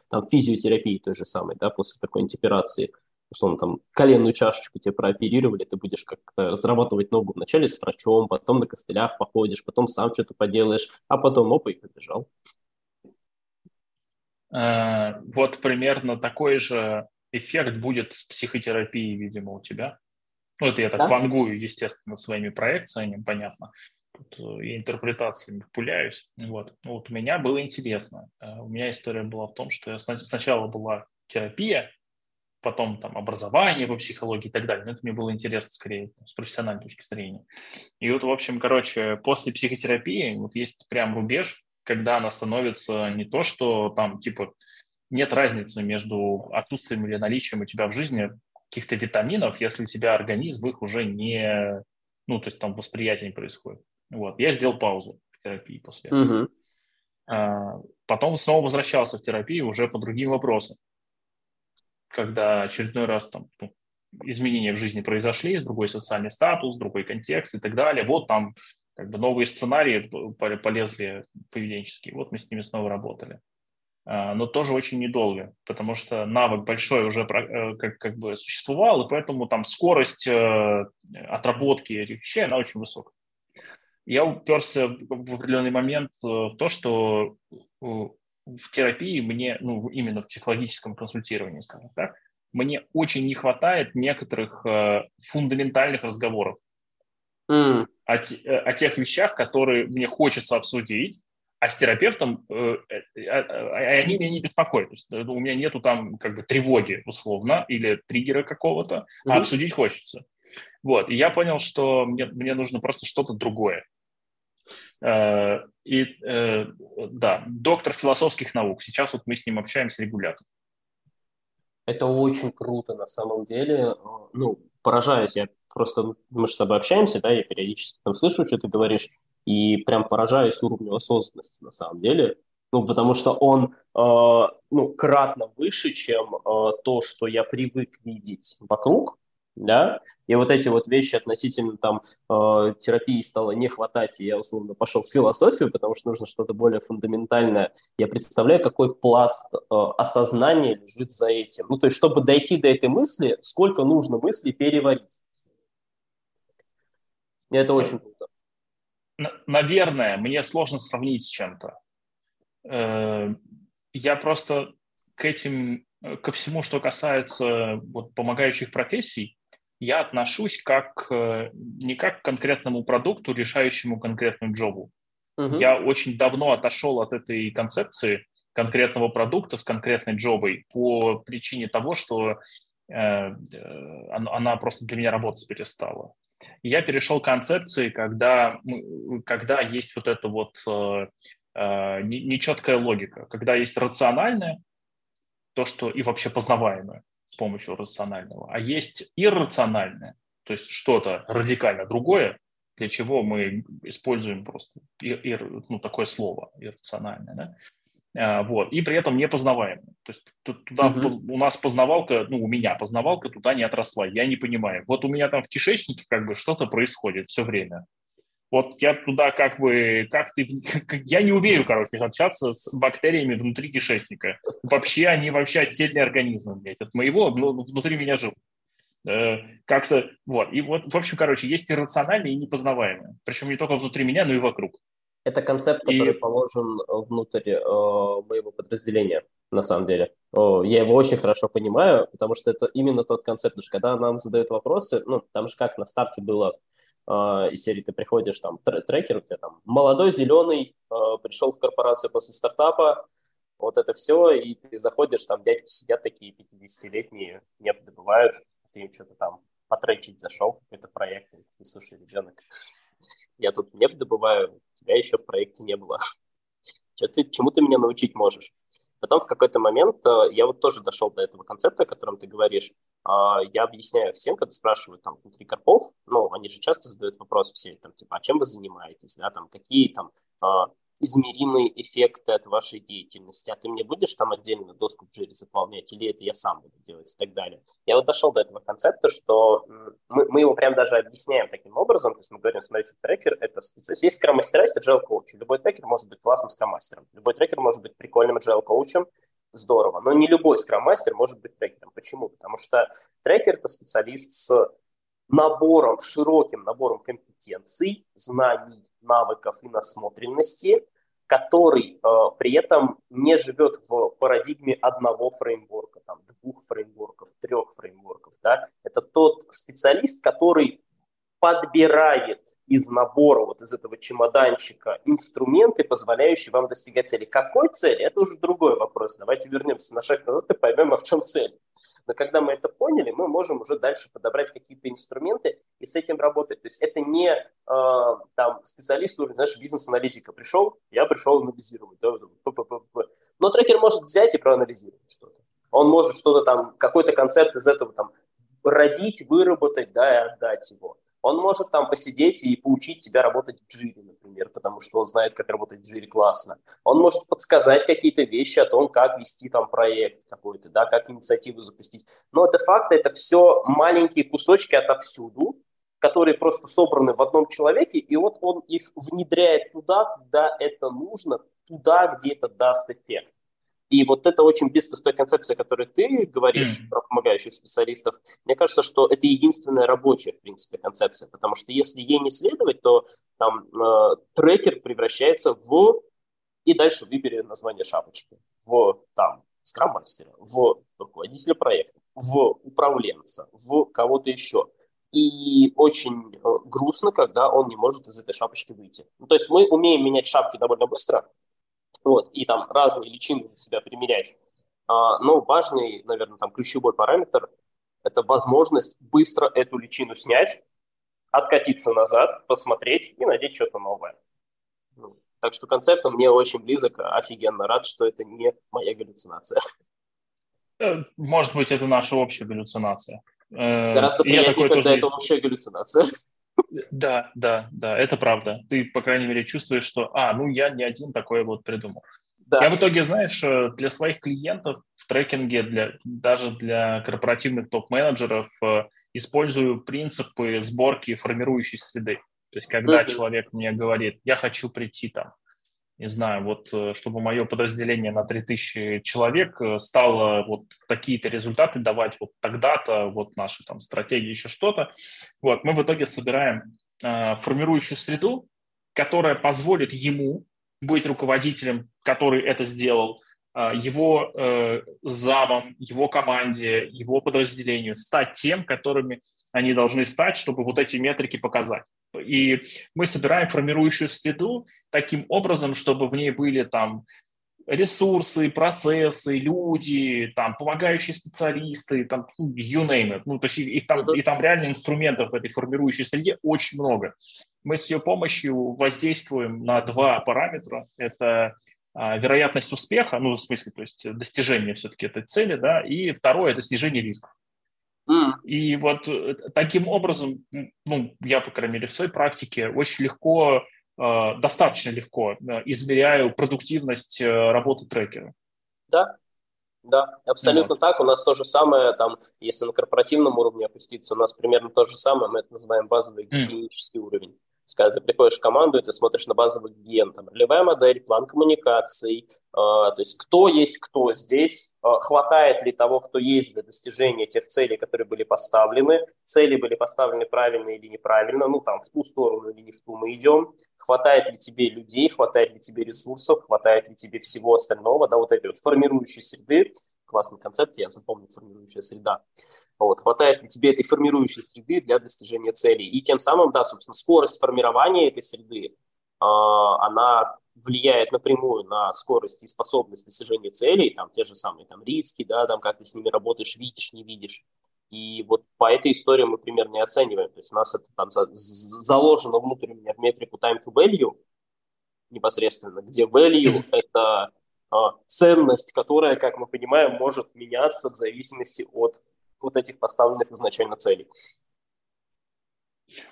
там, физиотерапией той же самой, да, после какой-нибудь операции. Условно, там, коленную чашечку тебе прооперировали, ты будешь как-то разрабатывать ногу вначале с врачом, потом на костылях походишь, потом сам что-то поделаешь, а потом опа, и побежал. Э, вот примерно такой же эффект будет с психотерапией, видимо, у тебя. Ну, это я так да? вангую, естественно, своими проекциями, понятно тут э, и интерпретациями пуляюсь. Вот. Ну, вот у меня было интересно. Э, у меня история была в том, что сначала была терапия, потом там образование по психологии и так далее. Но это мне было интересно скорее с профессиональной точки зрения. И вот, в общем, короче, после психотерапии вот есть прям рубеж, когда она становится не то, что там типа нет разницы между отсутствием или наличием у тебя в жизни каких-то витаминов, если у тебя организм их уже не, ну, то есть там восприятие не происходит. Вот. Я сделал паузу в терапии после этого. Угу. А, потом снова возвращался в терапию уже по другим вопросам. Когда очередной раз там ну, изменения в жизни произошли, другой социальный статус, другой контекст и так далее. Вот там как бы новые сценарии полезли поведенческие. Вот мы с ними снова работали. но тоже очень недолго, потому что навык большой уже как, как бы существовал, и поэтому там скорость отработки этих вещей, она очень высокая. Я уперся в определенный момент в то, что в терапии мне, ну, именно в психологическом консультировании, скажем так, мне очень не хватает некоторых э, фундаментальных разговоров mm. о, э, о тех вещах, которые мне хочется обсудить, а с терапевтом э, э, э, они меня не беспокоят. То есть, э, у меня нету там как бы тревоги условно или триггера какого-то, mm-hmm. а обсудить хочется. Вот, и я понял, что мне, мне нужно просто что-то другое. Э, и э, да, доктор философских наук. Сейчас вот мы с ним общаемся регулярно. Это очень круто на самом деле. Ну, поражаюсь, я просто, мы же с тобой общаемся, да, я периодически там слышу, что ты говоришь, и прям поражаюсь уровню осознанности на самом деле. Ну, потому что он, э, ну, кратно выше, чем э, то, что я привык видеть вокруг да, и вот эти вот вещи относительно там э, терапии стало не хватать, и я условно пошел в философию, потому что нужно что-то более фундаментальное. Я представляю, какой пласт э, осознания лежит за этим. Ну, то есть, чтобы дойти до этой мысли, сколько нужно мыслей переварить. И это очень круто. Наверное, мне сложно сравнить с чем-то. Э, я просто к этим, э, ко всему, что касается вот, помогающих профессий, я отношусь как э, не как к конкретному продукту, решающему конкретную джобу. Угу. Я очень давно отошел от этой концепции конкретного продукта с конкретной джобой по причине того, что э, э она просто для меня работать перестала. Я перешел к концепции, когда, когда есть вот эта вот э, э, нечеткая логика, когда есть рациональное, то, что и вообще познаваемое, с помощью рационального, а есть иррациональное, то есть что-то радикально другое, для чего мы используем просто ир, ир, ну, такое слово иррациональное. Да? А, вот, и при этом непознаваемое. То есть туда угу. у нас познавалка, ну, у меня познавалка туда не отросла, я не понимаю. Вот у меня там в кишечнике как бы что-то происходит все время. Вот я туда как бы, как ты, я не умею, короче, общаться с бактериями внутри кишечника. Вообще они вообще отдельные организмы, блядь, от моего, ну, внутри меня живут. Э, как-то, вот. И вот, в общем, короче, есть иррациональные и непознаваемые. Причем не только внутри меня, но и вокруг. Это концепт, который и... положен внутрь э, моего подразделения, на самом деле. О, я его очень хорошо понимаю, потому что это именно тот концепт, потому что когда нам задают вопросы, ну, там же как на старте было а, из серии ты приходишь, там, трекер, у тебя там молодой, зеленый, а, пришел в корпорацию после стартапа, вот это все, и ты заходишь, там дядьки сидят такие 50-летние, нефть добывают, ты им что-то там потречить зашел, какой-то проект, и слушай, ребенок, я тут нефть добываю, тебя еще в проекте не было. Ты, чему ты меня научить можешь? Потом в какой-то момент э, я вот тоже дошел до этого концепта, о котором ты говоришь. А, я объясняю всем, когда спрашивают там внутри корпов, ну, они же часто задают вопрос все, там, типа, а чем вы занимаетесь, да, там, какие там а, измеримые эффекты от вашей деятельности, а ты мне будешь там отдельно доску в жире заполнять, или это я сам буду делать и так далее. Я вот дошел до этого концепта, что мы, мы его прям даже объясняем таким образом, то есть мы говорим, смотрите, трекер — это специалист. Есть скрам-мастера, есть agile коуч. Любой трекер может быть классным скрам-мастером, любой трекер может быть прикольным agile коучем, здорово, но не любой скрам-мастер может быть трекером. Почему? Потому что трекер — это специалист с набором, широким набором компетенций, знаний, навыков и насмотренности, который э, при этом не живет в парадигме одного фреймворка, там, двух фреймворков, трех фреймворков. Да? Это тот специалист, который подбирает из набора, вот из этого чемоданчика инструменты, позволяющие вам достигать цели. Какой цели? Это уже другой вопрос. Давайте вернемся на шаг назад и поймем, а в чем цель. Но когда мы это поняли, мы можем уже дальше подобрать какие-то инструменты и с этим работать. То есть это не э, там специалист уровня, знаешь, бизнес-аналитика пришел, я пришел анализировать. Да, но трекер может взять и проанализировать что-то. Он может что-то там, какой-то концепт из этого там родить, выработать, да, и отдать его. Он может там посидеть и поучить тебя работать в джире, например, потому что он знает, как работать в джире классно. Он может подсказать какие-то вещи о том, как вести там проект какой-то, да, как инициативу запустить. Но это факт, это все маленькие кусочки отовсюду, которые просто собраны в одном человеке, и вот он их внедряет туда, куда это нужно, туда, где это даст эффект. И вот это очень близко с той концепцией, о которой ты говоришь mm. про помогающих специалистов. Мне кажется, что это единственная рабочая, в принципе, концепция, потому что если ей не следовать, то там э, трекер превращается в... И дальше выбери название шапочки. В там скрам-мастера, в руководителя проекта, в управленца, в кого-то еще. И очень э, грустно, когда он не может из этой шапочки выйти. Ну, то есть мы умеем менять шапки довольно быстро, вот, и там разные личины для себя примерять. А, но важный, наверное, там ключевой параметр – это возможность быстро эту личину снять, откатиться назад, посмотреть и надеть что-то новое. Ну, так что концепт мне очень близок, офигенно рад, что это не моя галлюцинация. Э, может быть, это наша общая галлюцинация. Э, Гораздо приятнее, когда это есть. общая галлюцинация. Да, да, да, это правда. Ты, по крайней мере, чувствуешь, что, а, ну я не один такое вот придумал. Да. Я в итоге, знаешь, э, для своих клиентов в трекинге, для, даже для корпоративных топ-менеджеров э, использую принципы сборки формирующей среды. То есть, когда mm-hmm. человек мне говорит, я хочу прийти там не знаю, вот э, чтобы мое подразделение на 3000 человек э, стало вот такие-то результаты давать вот тогда-то, вот наши там стратегии, еще что-то. Вот, мы в итоге собираем э, формирующую среду, которая позволит ему быть руководителем, который это сделал, его э, замом, его команде, его подразделению, стать тем, которыми они должны стать, чтобы вот эти метрики показать. И мы собираем формирующую среду таким образом, чтобы в ней были там ресурсы, процессы, люди, там, помогающие специалисты, там, ну, you name it. Ну, то есть и, там, и там реально инструментов в этой формирующей среде очень много. Мы с ее помощью воздействуем на два параметра. Это а, вероятность успеха, ну, в смысле, то есть достижение все-таки этой цели, да, и второе – это снижение рисков. И вот э, таким образом, ну, я, по крайней мере, в своей практике очень легко, э, достаточно легко э, измеряю продуктивность работы трекера. Да, да, абсолютно вот. так. У нас то же самое, там, если на корпоративном уровне опуститься, у нас примерно то же самое, мы это называем базовый гигиенический mm. уровень. Когда ты приходишь в команду, и ты смотришь на базовый гиен, там, ролевая модель, план коммуникаций, а, то есть кто есть кто здесь, а, хватает ли того, кто есть для достижения тех целей, которые были поставлены, цели были поставлены правильно или неправильно, ну там в ту сторону или не в ту мы идем, хватает ли тебе людей, хватает ли тебе ресурсов, хватает ли тебе всего остального, да, вот этой вот формирующей среды, классный концепт, я запомнил формирующая среда, вот, хватает ли тебе этой формирующей среды для достижения целей, и тем самым, да, собственно, скорость формирования этой среды, а, она влияет напрямую на скорость и способность достижения целей, там те же самые там риски, да, там как ты с ними работаешь, видишь, не видишь. И вот по этой истории мы примерно не оцениваем. То есть у нас это там за, заложено внутрь меня в метрику time to value непосредственно, где value – это а, ценность, которая, как мы понимаем, может меняться в зависимости от вот этих поставленных изначально целей.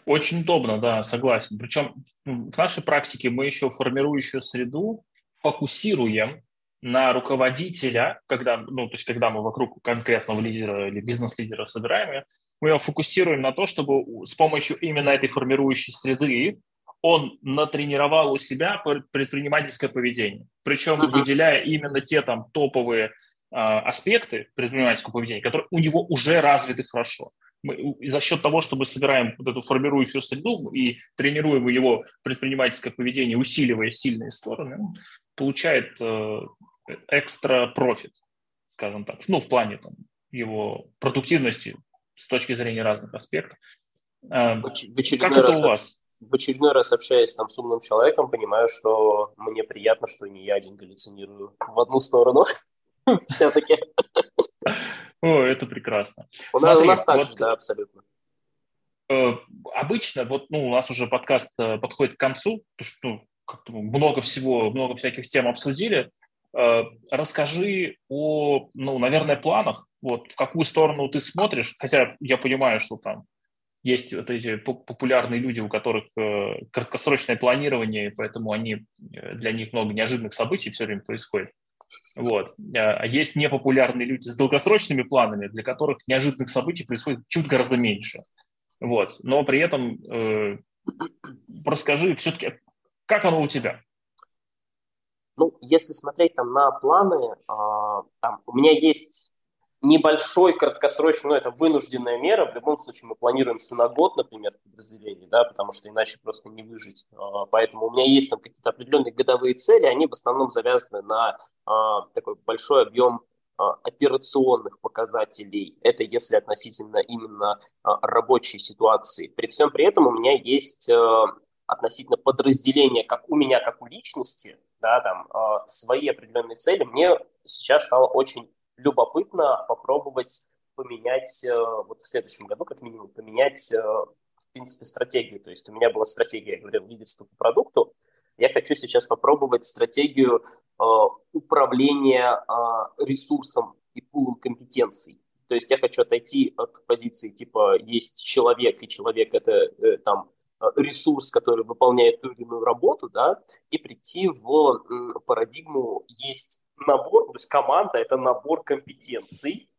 Очень удобно, да, согласен. Причем в нашей практике мы еще формирующую среду фокусируем на руководителя, когда, ну, то есть когда мы вокруг конкретного лидера или бизнес-лидера собираем, мы его фокусируем на то, чтобы с помощью именно этой формирующей среды он натренировал у себя предпринимательское поведение. Причем uh-huh. выделяя именно те там топовые аспекты предпринимательского поведения, которые у него уже развиты хорошо мы, за счет того, что мы собираем вот эту формирующую среду и тренируем его предпринимательское поведение, усиливая сильные стороны, он получает э, экстра профит, скажем так, ну, в плане там, его продуктивности с точки зрения разных аспектов. Э, в как это у вас? В очередной раз общаясь там с умным человеком, понимаю, что мне приятно, что не я один галлюцинирую в одну сторону. Все-таки. О, это прекрасно. У, Смотри, у нас так же, да, абсолютно. Э, обычно, вот, ну, у нас уже подкаст э, подходит к концу, потому что ну, много всего, много всяких тем обсудили. Э, расскажи о, ну, наверное, планах, вот, в какую сторону ты смотришь, хотя я понимаю, что там есть вот эти популярные люди, у которых краткосрочное планирование, поэтому они, для них много неожиданных событий все время происходит. Вот. А есть непопулярные люди с долгосрочными планами, для которых неожиданных событий происходит чуть гораздо меньше. Вот. Но при этом э, расскажи все-таки, как оно у тебя? Ну, если смотреть там на планы, а, там у меня есть небольшой краткосрочный, ну, это вынужденная мера. В любом случае мы планируемся на год, например, подразделение, да, потому что иначе просто не выжить. А, поэтому у меня есть там какие-то определенные годовые цели, они в основном завязаны на а, такой большой объем а, операционных показателей. Это если относительно именно рабочей ситуации. При всем при этом у меня есть относительно подразделения, как у меня, как у личности, да, там, свои определенные цели. Мне сейчас стало очень любопытно попробовать поменять э, вот в следующем году, как минимум, поменять, э, в принципе, стратегию. То есть у меня была стратегия, я говорил, лидерство по продукту. Я хочу сейчас попробовать стратегию э, управления ресурсом и пулом компетенций. То есть я хочу отойти от позиции типа есть человек, и человек это там ресурс, который выполняет ту или иную работу, да, и прийти в парадигму есть набор, то есть команда – это набор компетенций,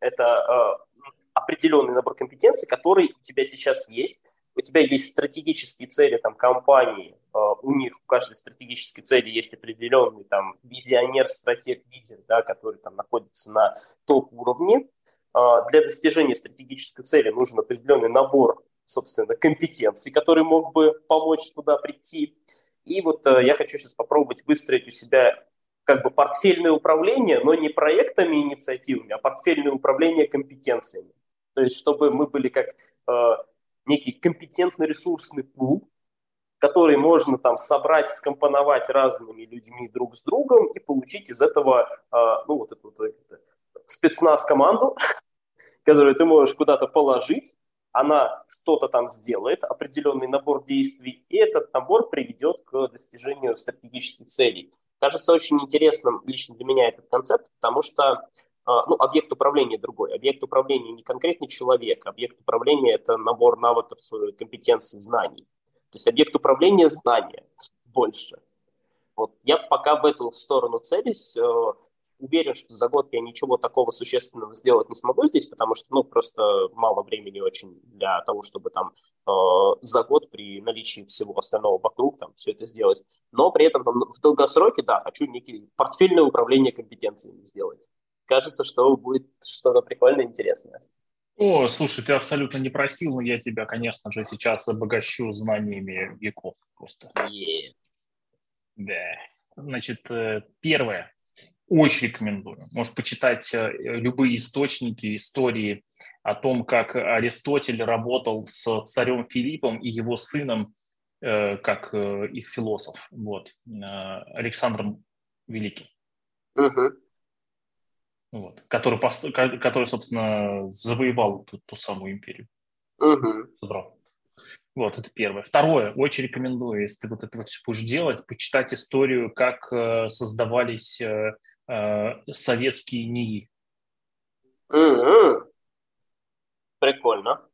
это э, определенный набор компетенций, который у тебя сейчас есть. У тебя есть стратегические цели там, компании, э, у них у каждой стратегической цели есть определенный там, визионер, стратег, лидер, да, который там находится на топ-уровне. Э, для достижения стратегической цели нужен определенный набор, собственно, компетенций, который мог бы помочь туда прийти. И вот э, я хочу сейчас попробовать выстроить у себя как бы портфельное управление, но не проектами, инициативами, а портфельное управление компетенциями. То есть, чтобы мы были как э, некий компетентный ресурсный пул, который можно там собрать, скомпоновать разными людьми друг с другом и получить из этого, э, ну, вот эту это, спецназ-команду, которую ты можешь куда-то положить, она что-то там сделает, определенный набор действий, и этот набор приведет к достижению стратегических целей. Кажется очень интересным лично для меня этот концепт, потому что а, ну, объект управления другой. Объект управления не конкретный человек, объект управления – это набор навыков, э, компетенций, знаний. То есть объект управления – знания больше. Вот я пока в эту сторону целюсь. Уверен, что за год я ничего такого существенного сделать не смогу здесь, потому что, ну, просто мало времени очень для того, чтобы там э, за год при наличии всего остального вокруг там все это сделать. Но при этом там, в долгосроке, да, хочу некий портфельное управление компетенциями сделать. Кажется, что будет что-то прикольное, интересное. О, слушай, ты абсолютно не просил, но я тебя, конечно же, сейчас обогащу знаниями веков просто. Yeah. Да. Значит, э, первое. Очень рекомендую. Можешь почитать э, любые источники, истории о том, как Аристотель работал с царем Филиппом и его сыном, э, как э, их философ, вот, Александром Великим. Uh-huh. Вот, который, который, собственно, завоевал ту, ту самую империю. Uh-huh. Вот, это первое. Второе, очень рекомендую, если ты вот это вот все будешь делать, почитать историю, как создавались советские НИИ. Mm-hmm. Прикольно.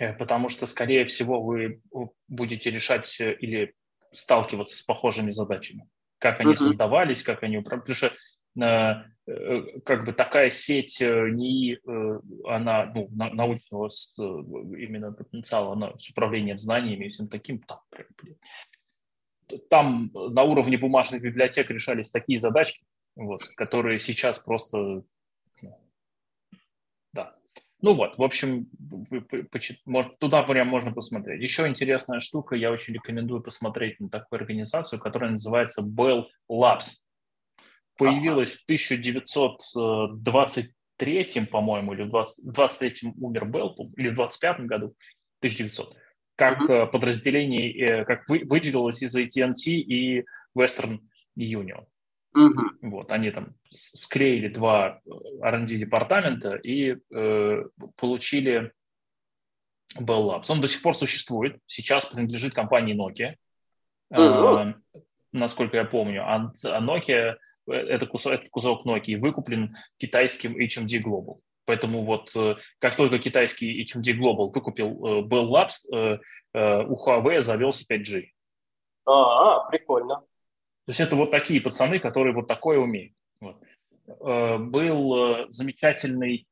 Э, потому что, скорее всего, вы будете решать э, или сталкиваться с похожими задачами. Как они mm-hmm. создавались, как они управляли. Потому что э, как бы такая сеть НИИ, она, ну, научного именно потенциала, она с управлением знаниями и всем таким, там, там на уровне бумажных библиотек решались такие задачки, вот, которые сейчас просто, ну, да. Ну вот, в общем, туда прям можно посмотреть. Еще интересная штука, я очень рекомендую посмотреть на такую организацию, которая называется Bell Labs. Появилась в 1923, по-моему, или в 20, 23 умер Белл, или в 25 году, 1900, как uh-huh. подразделение, э, как вы, выделилось из AT&T и Western Union. Угу. Вот, они там склеили два э, R&D департамента и э, получили Bell Labs. Он до сих пор существует, сейчас принадлежит компании Nokia, угу. э, насколько я помню. А, а Nokia, э, это кусок, этот кусок Nokia выкуплен китайским HMD Global. Поэтому вот э, как только китайский HMD Global выкупил Bell Labs, у Huawei завелся 5G. А, прикольно. То есть это вот такие пацаны, которые вот такое умеют. Вот. Э, был э, замечательный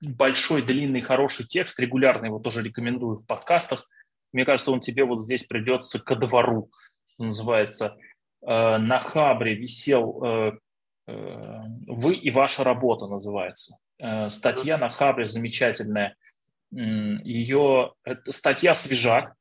большой, длинный, хороший текст, регулярно его тоже рекомендую в подкастах. Мне кажется, он тебе вот здесь придется ко двору, что называется. на Хабре висел «Вы и ваша работа» называется. Статья на Хабре замечательная. Ее статья свежак,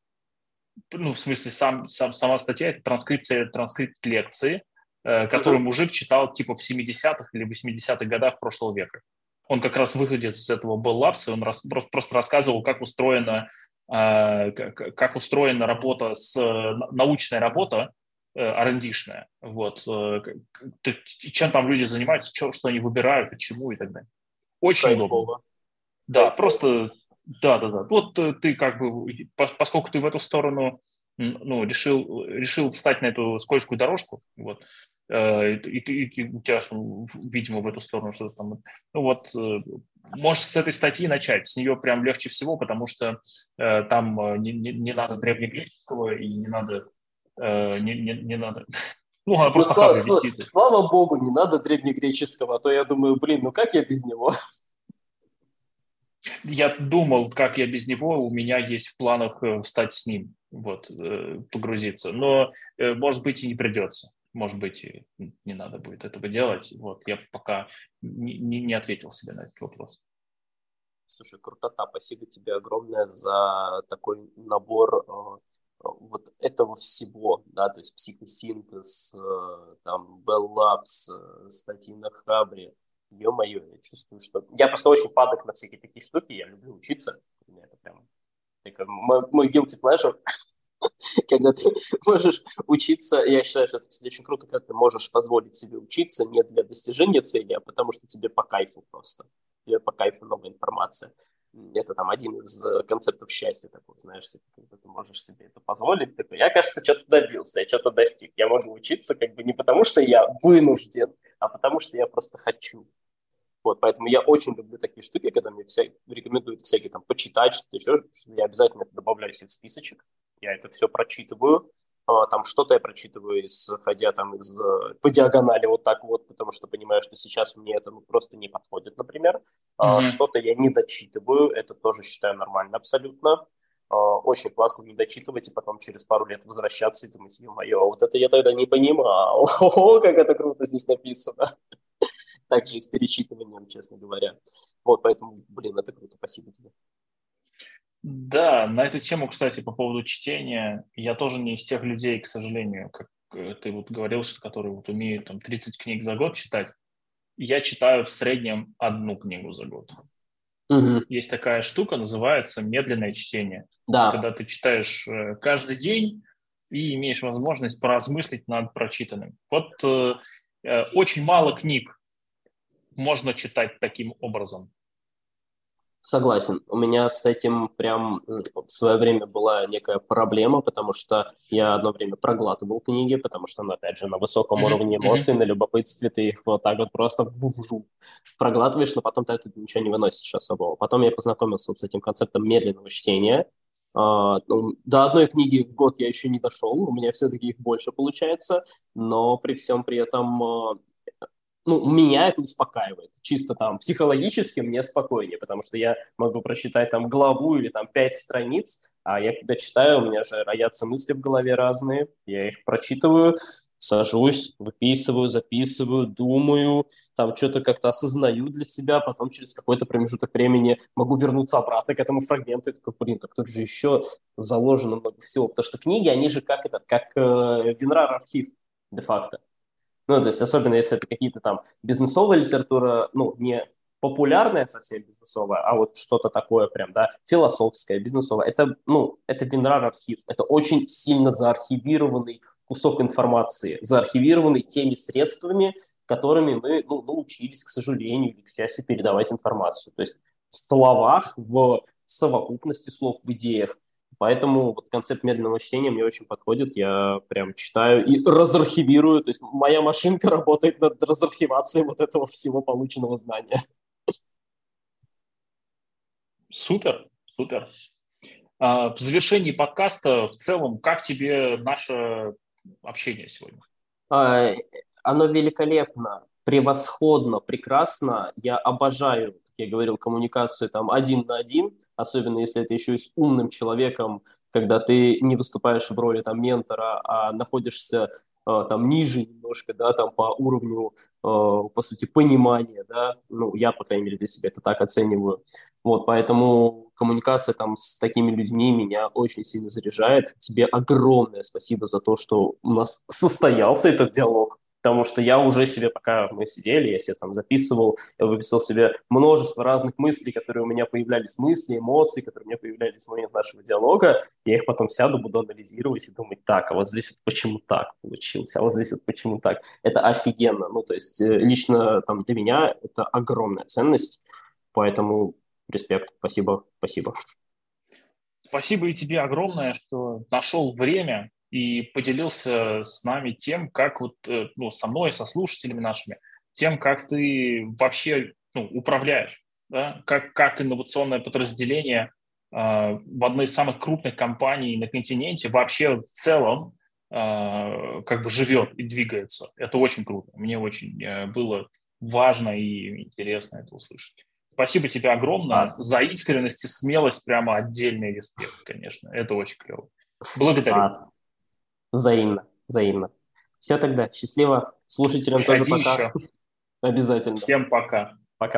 ну, в смысле, сам, сам, сама статья – это транскрипция, транскрипт лекции, э, которую мужик читал типа в 70-х или 80-х годах прошлого века. Он как раз выходит с этого Bell Labs, он рас, просто рассказывал, как устроена, э, как, устроена работа, с, научная работа, R&D-шная. Э, вот. Чем там люди занимаются, что, что они выбирают, почему и так далее. Очень Кайфово. удобно. Да, Кайфово. просто да, да, да. Вот э, ты как бы, поскольку ты в эту сторону ну, решил, решил встать на эту скользкую дорожку, вот, э, и, и, и у тебя, видимо, в эту сторону что-то там. Ну вот, э, можешь с этой статьи начать, с нее прям легче всего, потому что э, там не, не, не надо древнегреческого и не надо, э, не, не, не надо ну, она просто ну, слава, висит. Слава богу, не надо древнегреческого, а то я думаю, блин, ну как я без него? Я думал, как я без него, у меня есть в планах э, стать с ним, вот, э, погрузиться. Но, э, может быть, и не придется. Может быть, и не надо будет этого делать. Вот, я пока не, не ответил себе на этот вопрос. Слушай, крутота. Спасибо тебе огромное за такой набор вот этого всего, да, то есть психосинтез, там, Bell Labs, статьи на Хабре, ё-моё, я чувствую, что... Я просто очень падок на всякие такие штуки, я люблю учиться. Меня это прям такой, мой, мой guilty pleasure, когда ты можешь учиться, я считаю, что это, кстати, очень круто, когда ты можешь позволить себе учиться не для достижения цели, а потому что тебе по кайфу просто. Тебе по кайфу новая информация. Это там один из э, концептов счастья такой, знаешь, типа, когда ты можешь себе это позволить. Такой, я, кажется, что-то добился, я что-то достиг. Я могу учиться как бы не потому, что я вынужден, а потому что я просто хочу. Вот, поэтому я очень люблю такие штуки, когда мне вся, рекомендуют всякие там почитать, что-то еще, что я обязательно это добавляю себе в списочек, я это все прочитываю, а, там что-то я прочитываю, исходя там из, по диагонали вот так вот, потому что понимаю, что сейчас мне это ну, просто не подходит, например. Mm-hmm. Что-то я не дочитываю, это тоже считаю нормально абсолютно. А, очень классно не дочитывать и потом через пару лет возвращаться и думать, ё-моё, а вот это я тогда не понимал, о, как это круто здесь написано также и с перечитыванием, честно говоря. Вот, поэтому, блин, это круто, спасибо тебе. Да, на эту тему, кстати, по поводу чтения, я тоже не из тех людей, к сожалению, как э, ты вот говорил, что которые вот умеют там 30 книг за год читать. Я читаю в среднем одну книгу за год. Угу. Есть такая штука, называется медленное чтение. Да. Когда ты читаешь э, каждый день и имеешь возможность поразмыслить над прочитанным. Вот э, э очень мало книг можно читать таким образом. Согласен. У меня с этим прям в свое время была некая проблема, потому что я одно время проглатывал книги, потому что, ну, опять же, на высоком уровне эмоций, на любопытстве ты их вот так вот просто проглатываешь, но потом ты оттуда ничего не выносишь особого. Потом я познакомился вот с этим концептом медленного чтения. Uh, ну, до одной книги в год я еще не дошел, у меня все-таки их больше получается, но при всем при этом uh, ну, меня это успокаивает. Чисто там психологически мне спокойнее, потому что я могу прочитать там главу или там пять страниц, а я когда читаю, у меня же роятся мысли в голове разные, я их прочитываю, сажусь, выписываю, записываю, думаю, там что-то как-то осознаю для себя, потом через какой-то промежуток времени могу вернуться обратно к этому фрагменту и такой, блин, так тут же еще заложено много всего, потому что книги, они же как это, как э, Винрар-архив де-факто. Ну, то есть особенно если это какие-то там бизнесовая литература, ну, не популярная совсем бизнесовая, а вот что-то такое прям, да, философское, бизнесовое. Это, ну, это Винрар архив. Это очень сильно заархивированный кусок информации, заархивированный теми средствами, которыми мы ну, научились, к сожалению или к счастью, передавать информацию. То есть в словах, в совокупности слов, в идеях. Поэтому вот концепт медленного чтения мне очень подходит. Я прям читаю и разархивирую. То есть моя машинка работает над разархивацией вот этого всего полученного знания. Супер, супер. А, в завершении подкаста в целом, как тебе наше общение сегодня? А, оно великолепно, превосходно, прекрасно. Я обожаю, я говорил, коммуникацию там один на один особенно если это еще и с умным человеком, когда ты не выступаешь в роли там ментора, а находишься э, там ниже немножко, да, там по уровню, э, по сути, понимания, да, ну, я, по крайней мере, для себя это так оцениваю. Вот, поэтому коммуникация там с такими людьми меня очень сильно заряжает. Тебе огромное спасибо за то, что у нас состоялся этот диалог потому что я уже себе, пока мы сидели, я себе там записывал, я выписал себе множество разных мыслей, которые у меня появлялись, мысли, эмоции, которые у меня появлялись в момент нашего диалога, я их потом сяду, буду анализировать и думать, так, а вот здесь вот почему так получилось, а вот здесь вот почему так. Это офигенно, ну, то есть э, лично там для меня это огромная ценность, поэтому респект, спасибо, спасибо. Спасибо и тебе огромное, что нашел время и поделился с нами тем, как вот, э, ну, со мной, со слушателями нашими, тем, как ты вообще ну, управляешь, да? как, как инновационное подразделение э, в одной из самых крупных компаний на континенте вообще в целом э, как бы живет и двигается. Это очень круто. Мне очень э, было важно и интересно это услышать. Спасибо тебе огромное а, за искренность и смелость, прямо отдельный респект, конечно. Это очень клево. Благодарю. А, Взаимно, взаимно. Все тогда. Счастливо. Слушателям Приходи тоже пока. Еще. Обязательно. Всем пока.